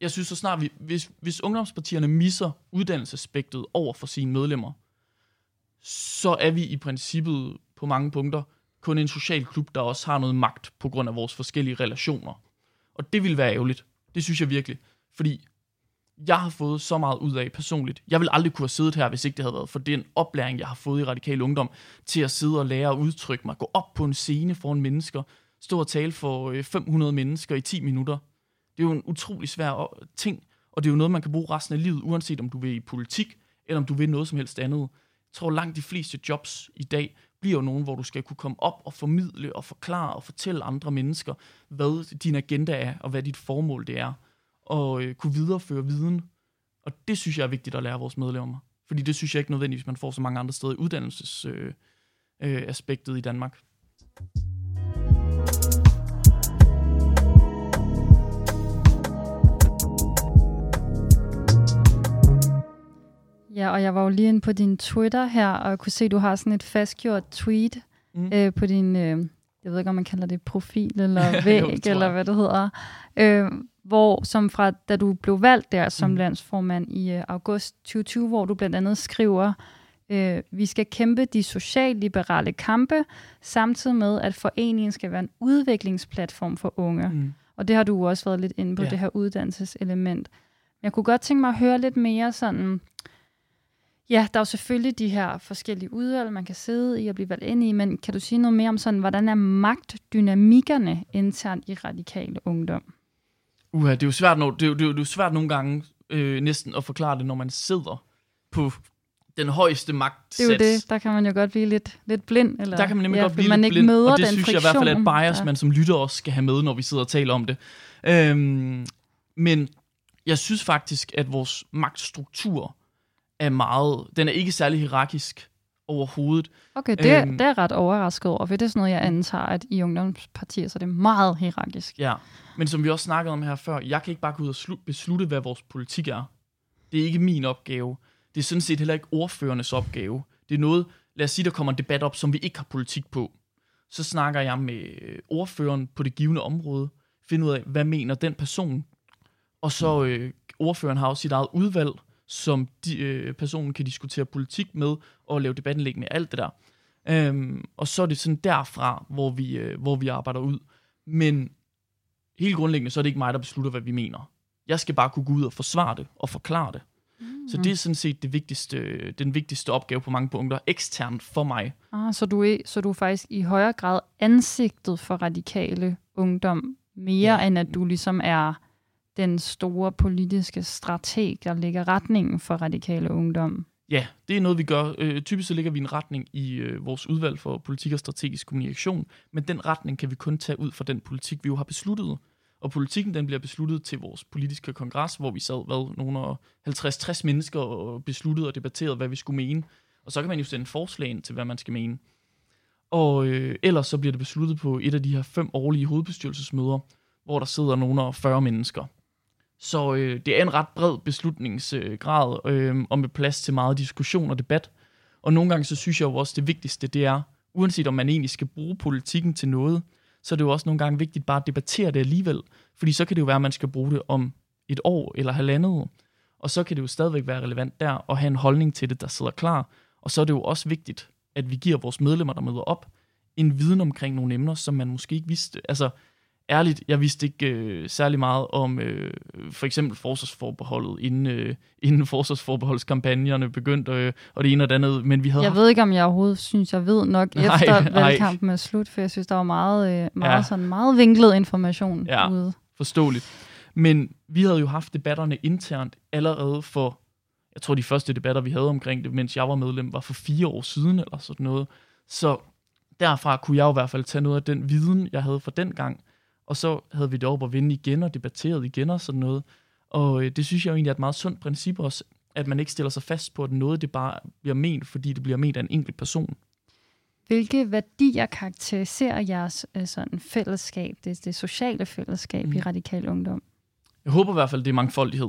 Jeg synes så snart, vi, hvis, hvis ungdomspartierne misser uddannelsesaspektet over for sine medlemmer, så er vi i princippet på mange punkter kun en social klub, der også har noget magt på grund af vores forskellige relationer. Og det vil være ærgerligt. Det synes jeg virkelig. Fordi jeg har fået så meget ud af personligt. Jeg vil aldrig kunne have siddet her, hvis ikke det havde været for den oplæring, jeg har fået i Radikal Ungdom, til at sidde og lære at udtrykke mig, gå op på en scene foran mennesker, stå og tale for øh, 500 mennesker i 10 minutter. Det er jo en utrolig svær ting, og det er jo noget, man kan bruge resten af livet, uanset om du vil i politik, eller om du vil noget som helst andet. Jeg tror, langt de fleste jobs i dag bliver jo nogen, hvor du skal kunne komme op og formidle og forklare og fortælle andre mennesker, hvad din agenda er, og hvad dit formål det er, og øh, kunne videreføre viden. Og det synes jeg er vigtigt at lære vores medlemmer. Fordi det synes jeg ikke nødvendigvis, man får så mange andre steder i uddannelsesaspektet øh, øh, i Danmark. Ja, og jeg var jo lige inde på din Twitter her, og kunne se, at du har sådan et fastgjort tweet mm. øh, på din, øh, jeg ved ikke, om man kalder det profil eller væg, jo, eller hvad det hedder, øh, hvor som fra, da du blev valgt der som mm. landsformand i øh, august 2020, hvor du blandt andet skriver, øh, vi skal kæmpe de socialliberale kampe, samtidig med, at foreningen skal være en udviklingsplatform for unge. Mm. Og det har du også været lidt inde på, ja. det her uddannelseselement. Jeg kunne godt tænke mig at høre lidt mere sådan, Ja, der er jo selvfølgelig de her forskellige udvalg, man kan sidde i og blive valgt ind i, men kan du sige noget mere om sådan, hvordan er magtdynamikkerne internt i radikale ungdom? Uha, det er jo svært, når, det er, jo, det er jo svært nogle gange øh, næsten at forklare det, når man sidder på den højeste magt. Det er jo det, der kan man jo godt blive lidt, lidt blind. Eller, der kan man nemlig ja, godt blive man lidt ikke blind, møder og det den synes friktion. jeg i hvert fald er et bias, ja. man som lytter også skal have med, når vi sidder og taler om det. Øhm, men jeg synes faktisk, at vores magtstruktur er meget, den er ikke særlig hierarkisk overhovedet. Okay, det, øhm, det er ret overrasket over, for det er sådan noget, jeg antager, at i ungdomspartier, så det er meget hierarkisk. Ja, men som vi også snakkede om her før, jeg kan ikke bare gå ud og slu- beslutte, hvad vores politik er. Det er ikke min opgave. Det er sådan set heller ikke ordførernes opgave. Det er noget, lad os sige, der kommer en debat op, som vi ikke har politik på. Så snakker jeg med ordføreren på det givende område, finder ud af, hvad mener den person. Og så øh, ordføreren har også sit eget udvalg, som de, øh, personen kan diskutere politik med og lave debattenlæggende alt det der. Øhm, og så er det sådan derfra, hvor vi, øh, hvor vi arbejder ud. Men helt grundlæggende, så er det ikke mig, der beslutter, hvad vi mener. Jeg skal bare kunne gå ud og forsvare det og forklare det. Mm. Så det er sådan set det vigtigste, den vigtigste opgave på mange punkter, eksternt for mig. Ah, så, du er, så du er faktisk i højere grad ansigtet for radikale ungdom, mere ja. end at du ligesom er den store politiske strateg, der ligger retningen for radikale ungdom? Ja, det er noget, vi gør. Øh, typisk så ligger vi en retning i øh, vores udvalg for politik og strategisk kommunikation, men den retning kan vi kun tage ud fra den politik, vi jo har besluttet. Og politikken den bliver besluttet til vores politiske kongres, hvor vi sad hvad, nogle 50-60 mennesker og besluttede og debatterede, hvad vi skulle mene. Og så kan man jo sende forslag ind til, hvad man skal mene. Og øh, ellers så bliver det besluttet på et af de her fem årlige hovedbestyrelsesmøder, hvor der sidder nogle af 40 mennesker. Så øh, det er en ret bred beslutningsgrad, øh, og med plads til meget diskussion og debat. Og nogle gange så synes jeg jo også, det vigtigste det er, uanset om man egentlig skal bruge politikken til noget, så er det jo også nogle gange vigtigt bare at debattere det alligevel. Fordi så kan det jo være, at man skal bruge det om et år eller halvandet. Og så kan det jo stadigvæk være relevant der og have en holdning til det, der sidder klar. Og så er det jo også vigtigt, at vi giver vores medlemmer, der møder op, en viden omkring nogle emner, som man måske ikke vidste. Altså, ærligt, jeg vidste ikke øh, særlig meget om øh, for eksempel forsvarsforbeholdet, inden, øh, inden forsvarsforbeholdskampagnerne begyndte, øh, og det ene og det andet, men vi havde Jeg haft... ved ikke, om jeg overhovedet synes, jeg ved nok nej, efter nej. valgkampen er slut, for jeg synes, der var meget, øh, meget, ja. sådan, meget vinklet information ja, ude. forståeligt. Men vi havde jo haft debatterne internt allerede for, jeg tror de første debatter, vi havde omkring det, mens jeg var medlem, var for fire år siden eller sådan noget. Så derfra kunne jeg jo i hvert fald tage noget af den viden, jeg havde fra den gang, og så havde vi det op at vinde igen og debatteret igen og sådan noget. Og øh, det synes jeg jo egentlig er et meget sundt princip også, at man ikke stiller sig fast på, at noget det bare bliver ment, fordi det bliver ment af en enkelt person. Hvilke værdier karakteriserer jeres øh, sådan fællesskab, det, det sociale fællesskab mm. i Radikal Ungdom? Jeg håber i hvert fald, det er mangfoldighed.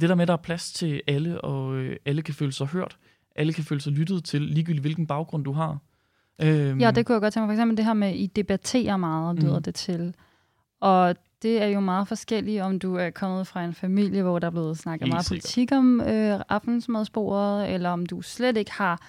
Det der med, at der er plads til alle, og øh, alle kan føle sig hørt. Alle kan føle sig lyttet til, ligegyldigt hvilken baggrund du har. Øhm. Ja, det kunne jeg godt tænke mig. For eksempel det her med, at I debatterer meget, lyder mm. det til. Og det er jo meget forskelligt, om du er kommet fra en familie, hvor der er blevet snakket Helt meget sikkert. politik om øh, aftensmadsbordet, eller om du slet ikke har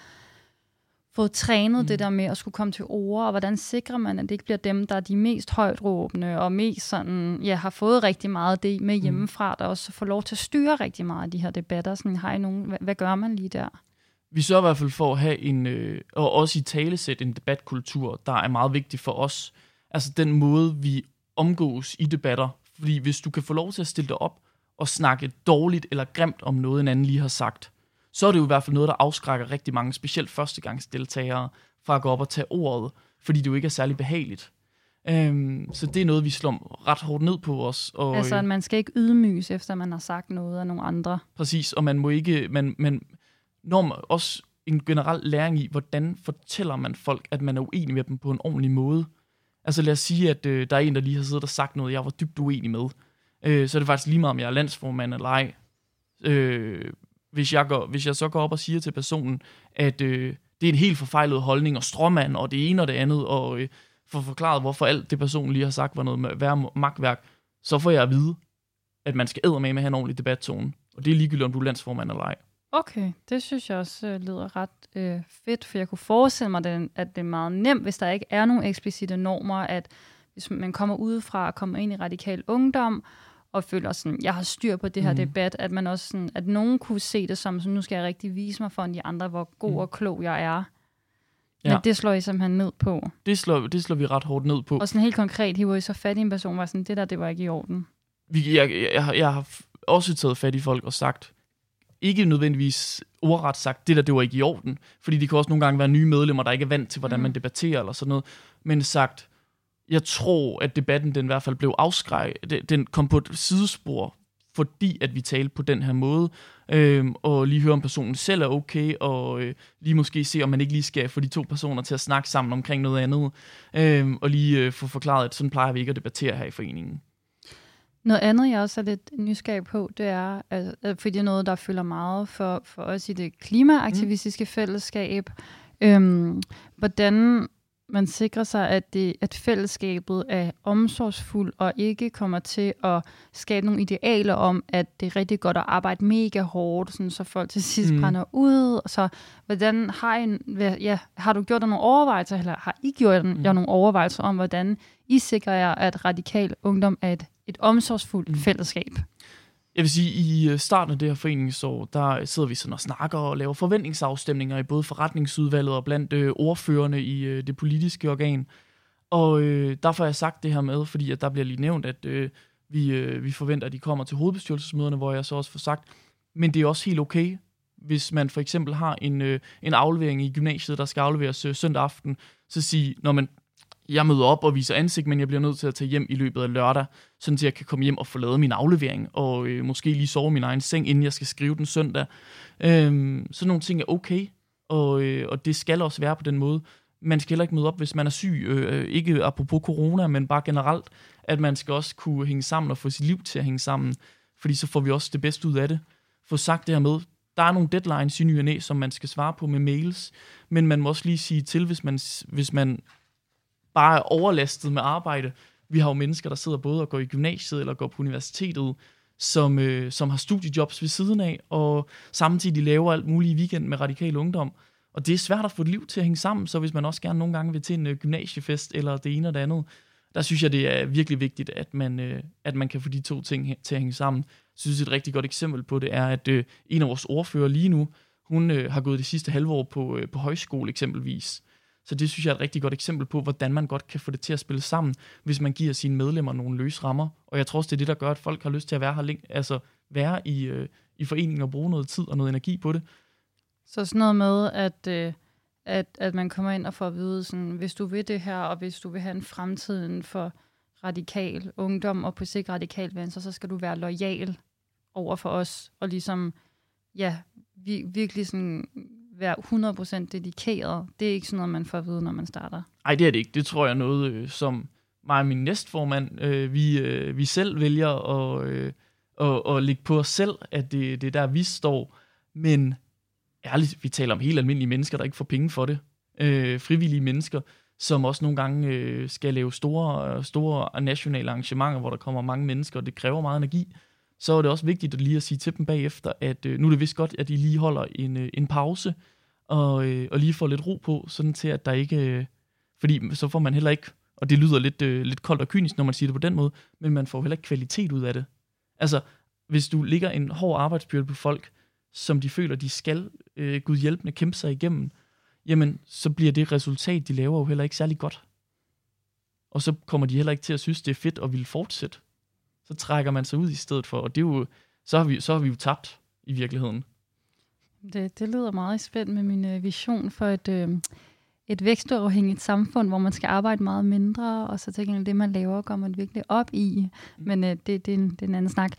fået trænet mm. det der med at skulle komme til ord, og hvordan sikrer man, at det ikke bliver dem, der er de mest højtråbende, og mest sådan, ja, har fået rigtig meget det med mm. hjemmefra, der også får lov til at styre rigtig meget af de her debatter. Sådan, har I nogen, hvad, hvad gør man lige der? Vi sørger i hvert fald for at have en, øh, og også i talesæt en debatkultur, der er meget vigtig for os. Altså den måde, vi omgås i debatter. Fordi hvis du kan få lov til at stille dig op og snakke dårligt eller grimt om noget, en anden lige har sagt, så er det jo i hvert fald noget, der afskrækker rigtig mange, specielt førstegangsdeltagere, fra at gå op og tage ordet, fordi det jo ikke er særlig behageligt. Um, så det er noget, vi slår ret hårdt ned på os. Og, altså, at man skal ikke ydmyges, efter man har sagt noget af nogle andre. Præcis, og man må ikke... Man, man, når man også en generel læring i, hvordan fortæller man folk, at man er uenig med dem på en ordentlig måde. Altså lad os sige, at øh, der er en, der lige har siddet og sagt noget, jeg var dybt uenig med. Øh, så er det faktisk lige meget, om jeg er landsformand eller ej. Øh, hvis, jeg går, hvis jeg så går op og siger til personen, at øh, det er en helt forfejlet holdning, og stråmand, og det ene og det andet, og øh, får forklaret, hvorfor alt det person lige har sagt var noget med magtværk, så får jeg at vide, at man skal æde med med at have en ordentlig debattone. Og det er ligegyldigt, om du er landsformand eller ej. Okay, det synes jeg også øh, lyder ret øh, fedt, for jeg kunne forestille mig, at det er meget nemt, hvis der ikke er nogen eksplicite normer, at hvis man kommer udefra og kommer ind i radikal ungdom, og føler sådan, jeg har styr på det her mm. debat, at man også sådan, at nogen kunne se det som, så nu skal jeg rigtig vise mig for de andre, hvor god mm. og klog jeg er. Ja. Men det slår I simpelthen ned på. Det slår, det slår vi ret hårdt ned på. Og sådan helt konkret, hiver I så fat i en person, var sådan, det der, det var ikke i orden. Vi, jeg, jeg, jeg, jeg har også taget fat i folk og sagt, ikke nødvendigvis ordret sagt, det der, det var ikke i orden. Fordi de kan også nogle gange være nye medlemmer, der ikke er vant til, hvordan man debatterer eller sådan noget. Men sagt, jeg tror, at debatten den i hvert fald blev afskrækket. Den kom på et sidespor, fordi at vi talte på den her måde. Øhm, og lige høre, om personen selv er okay, og øh, lige måske se, om man ikke lige skal få de to personer til at snakke sammen omkring noget andet. Øhm, og lige øh, få forklaret, at sådan plejer vi ikke at debattere her i foreningen. Noget andet, jeg også er lidt nysgerrig på, det er, at, fordi det er noget, der fylder meget for, for os i det klimaaktivistiske mm. fællesskab. Øhm, hvordan man sikrer sig, at, det, at fællesskabet er omsorgsfuld og ikke kommer til at skabe nogle idealer om, at det er rigtig godt at arbejde mega hårdt, sådan, så folk til sidst mm. brænder ud. Så hvordan har, I, ja, har du gjort nogle overvejelser, eller har I gjort mm. jer nogle overvejelser om, hvordan I sikrer jer, at radikal ungdom er et, et omsorgsfuldt mm. fællesskab? Jeg vil sige, i øh, starten af det her foreningsår, der sidder vi sådan og snakker og laver forventningsafstemninger i både forretningsudvalget og blandt øh, ordførende i øh, det politiske organ. Og øh, derfor har jeg sagt det her med, fordi at der bliver lige nævnt, at øh, vi, øh, vi forventer, at de kommer til hovedbestyrelsesmøderne, hvor jeg så også får sagt, men det er også helt okay, hvis man for eksempel har en, øh, en aflevering i gymnasiet, der skal afleveres øh, søndag aften, så sige, når man jeg møder op og viser ansigt, men jeg bliver nødt til at tage hjem i løbet af lørdag, sådan at jeg kan komme hjem og få lavet min aflevering, og øh, måske lige sove i min egen seng, inden jeg skal skrive den søndag. Øhm, sådan nogle ting er okay, og, øh, og det skal også være på den måde. Man skal heller ikke møde op, hvis man er syg, øh, øh, ikke apropos corona, men bare generelt, at man skal også kunne hænge sammen og få sit liv til at hænge sammen, fordi så får vi også det bedste ud af det. Få sagt det her med, der er nogle deadlines i ny som man skal svare på med mails, men man må også lige sige til, hvis man, hvis man bare er overlastet med arbejde. Vi har jo mennesker, der sidder både og går i gymnasiet eller går på universitetet, som, øh, som har studiejobs ved siden af, og samtidig laver alt muligt i weekend med radikal ungdom. Og det er svært at få et liv til at hænge sammen, så hvis man også gerne nogle gange vil til en øh, gymnasiefest eller det ene og det andet, der synes jeg, det er virkelig vigtigt, at man, øh, at man kan få de to ting til at hænge sammen. Jeg synes, et rigtig godt eksempel på det er, at øh, en af vores ordfører lige nu, hun øh, har gået det sidste halve år på, øh, på højskole eksempelvis. Så det synes jeg er et rigtig godt eksempel på, hvordan man godt kan få det til at spille sammen, hvis man giver sine medlemmer nogle løse rammer. Og jeg tror også, det er det, der gør, at folk har lyst til at være her, altså være i, øh, i foreningen og bruge noget tid og noget energi på det. Så sådan noget med, at, øh, at, at man kommer ind og får at vide, sådan, hvis du vil det her, og hvis du vil have en fremtid for radikal ungdom og på sigt radikal venstre, så skal du være lojal over for os, og ligesom, ja, vi, virkelig sådan være 100% dedikeret. Det er ikke sådan noget, man får at vide, når man starter. Nej, det er det ikke. Det tror jeg er noget, øh, som mig og min næstformand, øh, vi, øh, vi selv vælger at, øh, at, at lægge på os selv, at det, det er der, vi står. Men ærligt, vi taler om helt almindelige mennesker, der ikke får penge for det. Øh, frivillige mennesker, som også nogle gange øh, skal lave store, store nationale arrangementer, hvor der kommer mange mennesker, og det kræver meget energi. Så er det også vigtigt at lige at sige til dem bagefter, at øh, nu er det vist godt, at de lige holder en, øh, en pause, og, øh, og lige får lidt ro på, sådan til at der ikke... Øh, fordi så får man heller ikke, og det lyder lidt, øh, lidt koldt og kynisk, når man siger det på den måde, men man får heller ikke kvalitet ud af det. Altså, hvis du ligger en hård arbejdsbyrde på folk, som de føler, de skal øh, Gud hjælpende kæmpe sig igennem, jamen, så bliver det resultat, de laver jo heller ikke særlig godt. Og så kommer de heller ikke til at synes, det er fedt og vil fortsætte. Så trækker man sig ud i stedet for, og det er jo, så har vi, så har vi jo tabt i virkeligheden. Det, det lyder meget spændt med min øh, vision for et, øh, et vækstafhængigt samfund, hvor man skal arbejde meget mindre, og så tænker jeg, det, man laver, går man virkelig op i. Mm. Men øh, det, det, er en, det er en anden snak.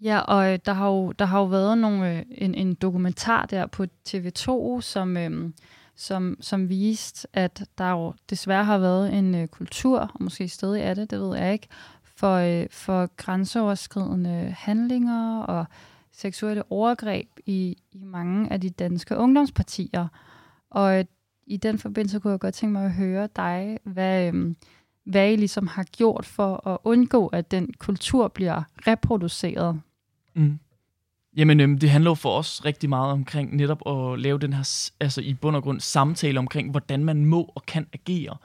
Ja, og øh, der har jo, der har jo været nogle, øh, en, en dokumentar der på TV2, som, øh, som, som viste, at der jo desværre har været en øh, kultur, og måske stadig er det, det ved jeg ikke, for, øh, for grænseoverskridende handlinger og seksuelle overgreb i, i mange af de danske ungdomspartier. Og øh, i den forbindelse kunne jeg godt tænke mig at høre dig, hvad, øh, hvad I ligesom har gjort for at undgå, at den kultur bliver reproduceret. Mm. Jamen, øhm, det handler jo for os rigtig meget omkring netop at lave den her, altså i bund og grund, samtale omkring, hvordan man må og kan agere,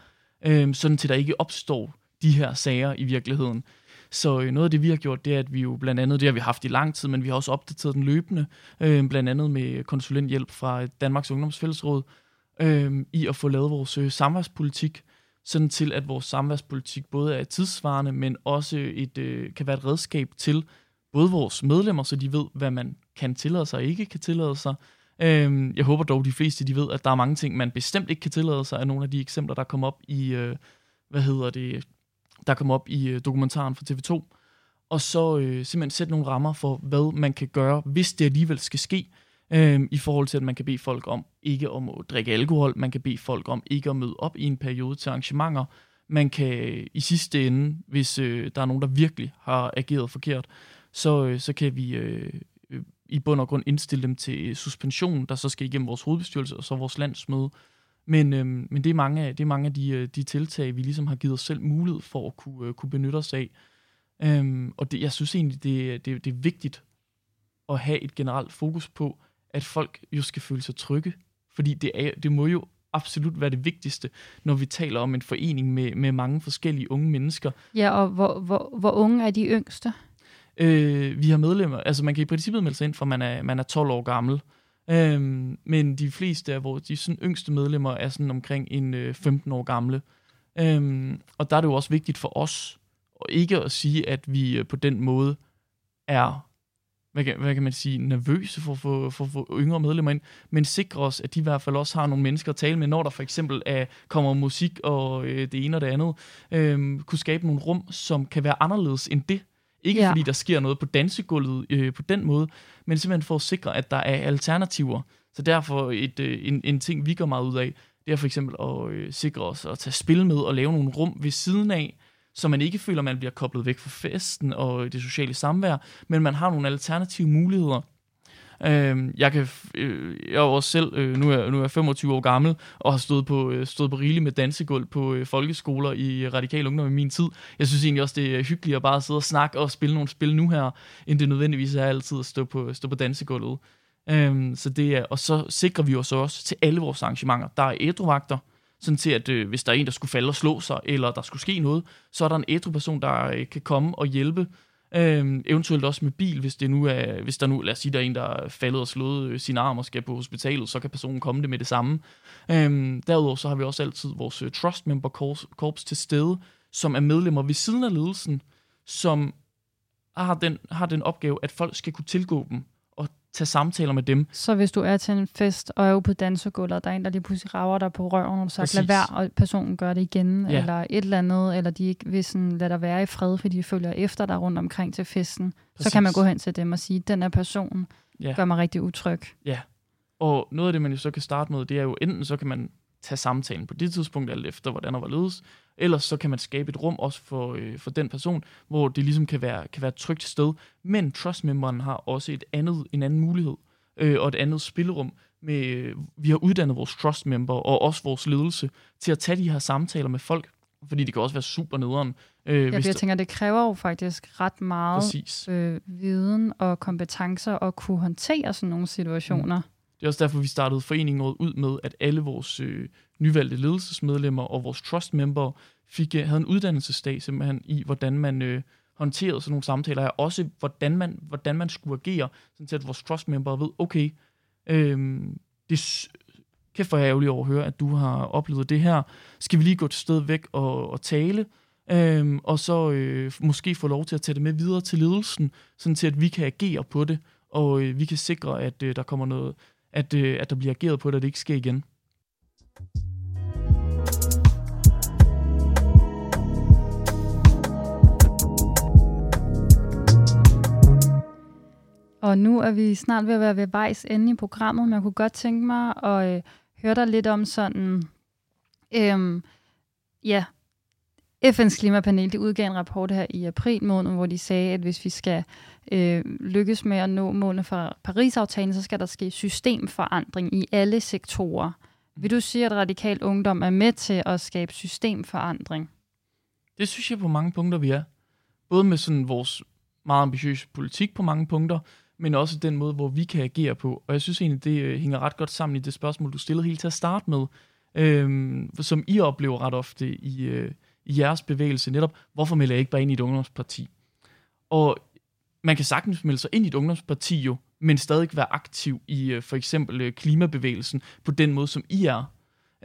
øhm, sådan til der ikke opstår de her sager i virkeligheden. Så øh, noget af det, vi har gjort, det er, at vi jo blandt andet, det har vi haft i lang tid, men vi har også opdateret den løbende, øh, blandt andet med konsulenthjælp fra Danmarks Ungdomsfællesråd, øh, i at få lavet vores øh, samværspolitik, sådan til at vores samværspolitik både er tidsvarende, men også øh, et, øh, kan være et redskab til både vores medlemmer, så de ved, hvad man kan tillade sig og ikke kan tillade sig. Øh, jeg håber dog, de fleste de ved, at der er mange ting, man bestemt ikke kan tillade sig, af nogle af de eksempler, der kommer op i, øh, hvad hedder det, der kom op i øh, dokumentaren fra TV2, og så øh, simpelthen sætte nogle rammer for, hvad man kan gøre, hvis det alligevel skal ske, øh, i forhold til, at man kan bede folk om ikke om at drikke alkohol, man kan bede folk om ikke at møde op i en periode til arrangementer, man kan øh, i sidste ende, hvis øh, der er nogen, der virkelig har ageret forkert, så, øh, så kan vi øh, øh i bund og grund indstille dem til øh, suspension, der så skal igennem vores hovedbestyrelse og så vores landsmøde, men, øhm, men det er mange af, det er mange af de, øh, de tiltag, vi ligesom har givet os selv mulighed for at kunne, uh, kunne benytte os af. Øhm, og det, jeg synes egentlig, det, det, det er vigtigt at have et generelt fokus på, at folk jo skal føle sig trygge. Fordi det, er, det må jo absolut være det vigtigste, når vi taler om en forening med, med mange forskellige unge mennesker. Ja, og hvor, hvor, hvor unge er de yngste? Øh, vi har medlemmer, altså man kan i princippet melde sig ind, for man er, man er 12 år gammel. Øhm, men de fleste af vores de sådan, yngste medlemmer er sådan omkring en øh, 15 år gamle. Øhm, og der er det jo også vigtigt for os, og ikke at sige, at vi øh, på den måde er hvad kan, hvad kan man sige, nervøse for at få, for, for yngre medlemmer ind, men sikre os, at de i hvert fald også har nogle mennesker at tale med, når der for eksempel er, kommer musik og øh, det ene og det andet, øh, kunne skabe nogle rum, som kan være anderledes end det, ikke ja. fordi der sker noget på dansegulvet øh, på den måde, men simpelthen for at sikre, at der er alternativer. Så derfor et, øh, en, en ting, vi går meget ud af, det er for eksempel at øh, sikre os at tage spil med og lave nogle rum ved siden af, så man ikke føler, at man bliver koblet væk fra festen og det sociale samvær, men man har nogle alternative muligheder Øh, jeg, kan, øh, jeg er også selv, øh, nu, er, nu er jeg 25 år gammel, og har stået på, øh, stået på rigeligt med dansegulv på øh, folkeskoler i øh, Radikal Ungdom i min tid. Jeg synes egentlig også, det er hyggeligt at bare sidde og snakke og spille nogle spil nu her, end det nødvendigvis er altid at stå på, stå på dansegulvet. Øhm, så det er, og så sikrer vi os også til alle vores arrangementer. Der er ædruvagter, sådan til at øh, hvis der er en, der skulle falde og slå sig, eller der skulle ske noget, så er der en ædru person, der øh, kan komme og hjælpe Øhm, eventuelt også med bil, hvis, det nu er, hvis der nu, lad os sige, der er en, der er faldet og slået øh, sin arm og skal på hospitalet, så kan personen komme det med det samme. Øhm, derudover så har vi også altid vores øh, trust member corps, corps til stede, som er medlemmer ved siden af ledelsen, som har den, har den opgave, at folk skal kunne tilgå dem tage samtaler med dem. Så hvis du er til en fest og er ude på dansegulvet, og der er en, der lige pludselig rager dig på røven, og sagt, lad være, og personen gør det igen, ja. eller et eller andet, eller de ikke vil sådan, lade dig være i fred, fordi de følger efter dig rundt omkring til festen, Præcis. så kan man gå hen til dem og sige, den her person ja. gør mig rigtig utryg. Ja, og noget af det, man jo så kan starte med, det er jo enten så kan man tage samtalen på det tidspunkt, alt efter hvordan der var ledes, ellers så kan man skabe et rum også for, øh, for den person, hvor det ligesom kan være, kan være et trygt sted. Men trustmemberen har også et andet, en anden mulighed øh, og et andet spillerum. Med, øh, vi har uddannet vores trustmember og også vores ledelse til at tage de her samtaler med folk, fordi det kan også være super nederen. Øh, ja, jeg tænker, det kræver jo faktisk ret meget øh, viden og kompetencer at kunne håndtere sådan nogle situationer. Mm. Det er også derfor, vi startede foreningen ud med, at alle vores øh, nyvalgte ledelsesmedlemmer og vores trust-member fik, øh, havde en uddannelsesdag simpelthen i, hvordan man øh, håndterede sådan nogle samtaler, og også hvordan man, hvordan man skulle agere, sådan til at vores trust-member ved, okay, øh, det kan for ærgerligt over at høre, at du har oplevet det her. Skal vi lige gå et sted væk og, og tale? Øhm, og så øh, måske få lov til at tage det med videre til ledelsen, sådan til at vi kan agere på det, og øh, vi kan sikre, at øh, der kommer noget, at, øh, at der bliver ageret på det, at det ikke sker igen. Og nu er vi snart ved at være ved vejs ende i programmet, men jeg kunne godt tænke mig at øh, høre dig lidt om sådan, øh, ja, FN's klimapanel de udgav en rapport her i april måned, hvor de sagde, at hvis vi skal øh, lykkes med at nå målene for Paris-aftalen, så skal der ske systemforandring i alle sektorer. Vil du sige, at radikal ungdom er med til at skabe systemforandring? Det synes jeg på mange punkter, vi er. Både med sådan vores meget ambitiøse politik på mange punkter, men også den måde, hvor vi kan agere på. Og jeg synes egentlig, det øh, hænger ret godt sammen i det spørgsmål, du stillede helt til at starte med, øh, som I oplever ret ofte i, øh, i jeres bevægelse, netop, hvorfor melder jeg ikke bare ind i et ungdomsparti? Og man kan sagtens melde sig ind i et ungdomsparti jo, men stadig være aktiv i øh, for eksempel øh, klimabevægelsen på den måde, som I er.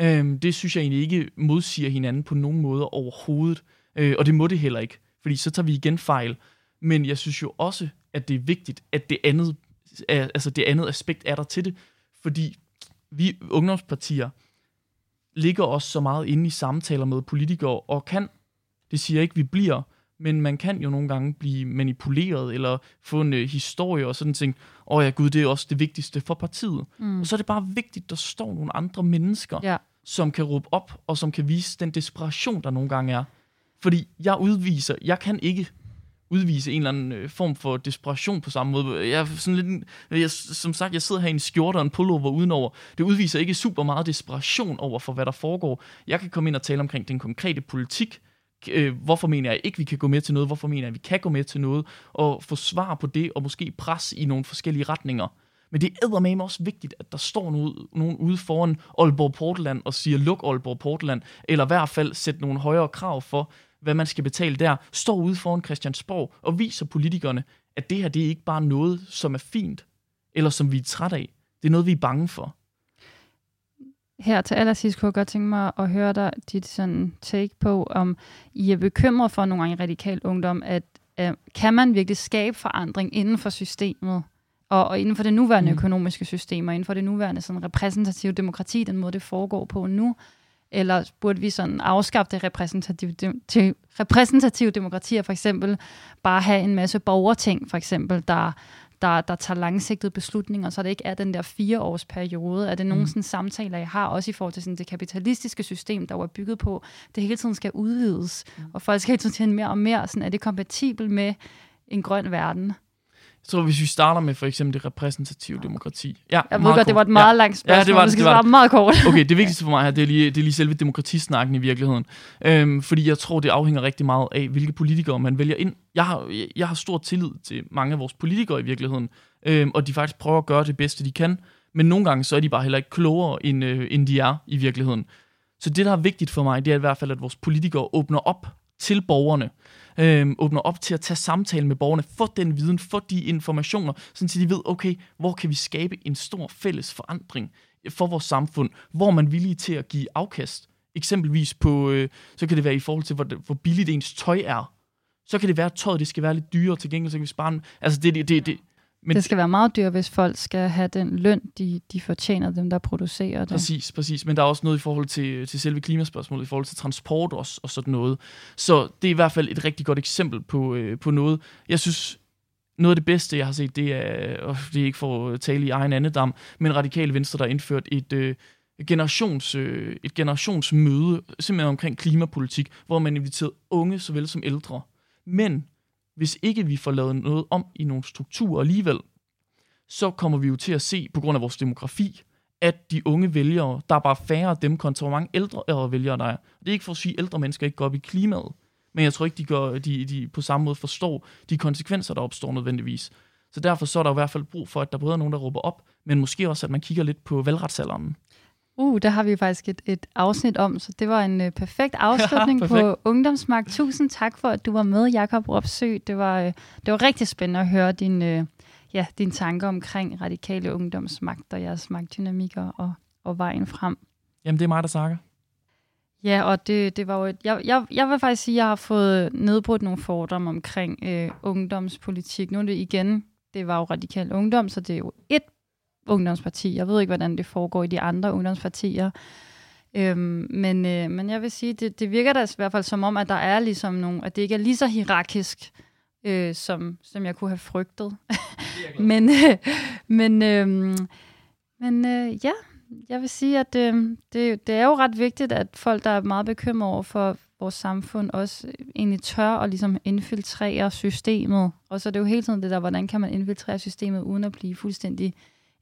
Øh, det synes jeg egentlig ikke modsiger hinanden på nogen måde overhovedet, øh, og det må det heller ikke, fordi så tager vi igen fejl. Men jeg synes jo også, at det er vigtigt, at det andet, altså det andet aspekt er der til det, fordi vi ungdomspartier ligger også så meget inde i samtaler med politikere, og kan, det siger ikke, vi bliver, men man kan jo nogle gange blive manipuleret, eller få en uh, historie og sådan ting. Åh oh ja, gud, det er også det vigtigste for partiet. Mm. Og så er det bare vigtigt, at der står nogle andre mennesker, ja. som kan råbe op, og som kan vise den desperation, der nogle gange er. Fordi jeg udviser, jeg kan ikke udvise en eller anden øh, form for desperation på samme måde. Jeg er sådan lidt, jeg, som sagt, jeg sidder her i en skjorte og en pullover udenover. Det udviser ikke super meget desperation over for, hvad der foregår. Jeg kan komme ind og tale omkring den konkrete politik. Øh, hvorfor mener jeg ikke, vi kan gå med til noget? Hvorfor mener jeg, vi kan gå med til noget? Og få svar på det, og måske pres i nogle forskellige retninger. Men det er med også vigtigt, at der står nogen, nogen ude foran Aalborg Portland og siger, luk Aalborg Portland, eller i hvert fald sætte nogle højere krav for, hvad man skal betale der, står ude foran Christiansborg og viser politikerne, at det her det er ikke bare noget, som er fint, eller som vi er træt af. Det er noget, vi er bange for. Her til allersidst kunne jeg godt tænke mig at høre dig dit sådan take på, om I er bekymret for nogle gange radikal ungdom, at uh, kan man virkelig skabe forandring inden for systemet, og, og inden for det nuværende mm. økonomiske system, og inden for det nuværende sådan repræsentative demokrati, den måde det foregår på nu, eller burde vi sådan afskaffe det repræsentative, de, repræsentative demokrati, og for eksempel bare have en masse borgerting, for eksempel, der, der, der tager langsigtede beslutninger, så det ikke er den der fire års periode. Er det nogle mm. sådan, samtaler, jeg har, også i forhold til sådan, det kapitalistiske system, der var bygget på, det hele tiden skal udvides, mm. og folk skal hele tiden tjene mere og mere. Sådan, er det kompatibel med en grøn verden? Jeg tror, hvis vi starter med for eksempel det repræsentative demokrati. Ja, jeg ved godt, kort. det var et meget ja. langt spørgsmål. Ja, det var, det, det var meget kort. okay, det vigtigste for mig her, det er lige, det er lige selve demokratisnakken i virkeligheden. Øhm, fordi jeg tror, det afhænger rigtig meget af, hvilke politikere man vælger ind. Jeg har, jeg har stor tillid til mange af vores politikere i virkeligheden, øhm, og de faktisk prøver at gøre det bedste, de kan. Men nogle gange, så er de bare heller ikke klogere, end, øh, end de er i virkeligheden. Så det, der er vigtigt for mig, det er i hvert fald, at vores politikere åbner op til borgerne øh, åbner op til at tage samtale med borgerne, få den viden, få de informationer, så de ved, okay, hvor kan vi skabe en stor fælles forandring for vores samfund, hvor man er villig til at give afkast. Eksempelvis på, øh, så kan det være i forhold til, hvor, hvor billigt ens tøj er. Så kan det være, at tøjet det skal være lidt dyrere til gengæld, så kan vi spare Altså det, det, det, det, men det skal være meget dyrt, hvis folk skal have den løn, de, de fortjener, dem der producerer det. Præcis, præcis. Men der er også noget i forhold til, til selve klimaspørgsmålet, i forhold til transport også, og sådan noget. Så det er i hvert fald et rigtig godt eksempel på, øh, på noget. Jeg synes, noget af det bedste, jeg har set, det er, og det er ikke for at tale i egen andedam, men Radikale Venstre, der har indført et, øh, generations, øh, et generationsmøde, simpelthen omkring klimapolitik, hvor man inviterer unge såvel som ældre. Men hvis ikke vi får lavet noget om i nogle strukturer alligevel, så kommer vi jo til at se, på grund af vores demografi, at de unge vælgere, der er bare færre af dem, kontra hvor mange ældre øh, vælgere der er. Det er ikke for at sige, at ældre mennesker ikke går op i klimaet, men jeg tror ikke, de, gør, de, de på samme måde forstår de konsekvenser, der opstår nødvendigvis. Så derfor så er der i hvert fald brug for, at der både er nogen, der råber op, men måske også, at man kigger lidt på valgretsalderen. Uh, der har vi faktisk et, et afsnit om, så det var en uh, perfekt afslutning ja, perfekt. på Ungdomsmagt. Tusind tak for, at du var med, Jakob Ropsø. Det var, uh, det var rigtig spændende at høre din, uh, ja, dine tanker omkring radikale ungdomsmagt og jeres magtdynamikker og, og vejen frem. Jamen, det er mig, der snakker. Ja, og det, det var jo et, jeg, jeg, jeg vil faktisk sige, at jeg har fået nedbrudt nogle fordomme omkring øh, ungdomspolitik. Nu er det igen, det var jo radikal ungdom, så det er jo et ungdomsparti. Jeg ved ikke, hvordan det foregår i de andre ungdomspartier. Øhm, men, øh, men jeg vil sige, det, det virker da i hvert fald som om, at der er ligesom nogle, at det ikke er lige så hierarkisk, øh, som, som jeg kunne have frygtet. men øh, men, øh, men øh, ja, jeg vil sige, at øh, det, det er jo ret vigtigt, at folk, der er meget bekymrede over for vores samfund, også egentlig tør at ligesom infiltrere systemet. Og så er det jo hele tiden det der, hvordan kan man infiltrere systemet, uden at blive fuldstændig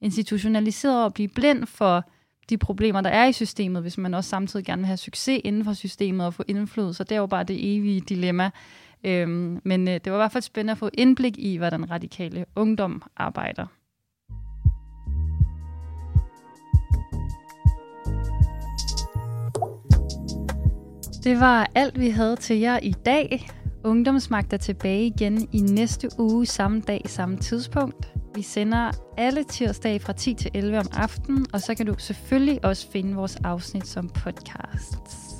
institutionaliseret og blive blind for de problemer, der er i systemet, hvis man også samtidig gerne vil have succes inden for systemet og få indflydelse. Det er jo bare det evige dilemma. Øhm, men øh, det var i hvert fald spændende at få indblik i, hvordan radikale ungdom arbejder. Det var alt, vi havde til jer i dag. Ungdomsmagt er tilbage igen i næste uge, samme dag, samme tidspunkt. Vi sender alle tirsdage fra 10 til 11 om aftenen, og så kan du selvfølgelig også finde vores afsnit som podcast.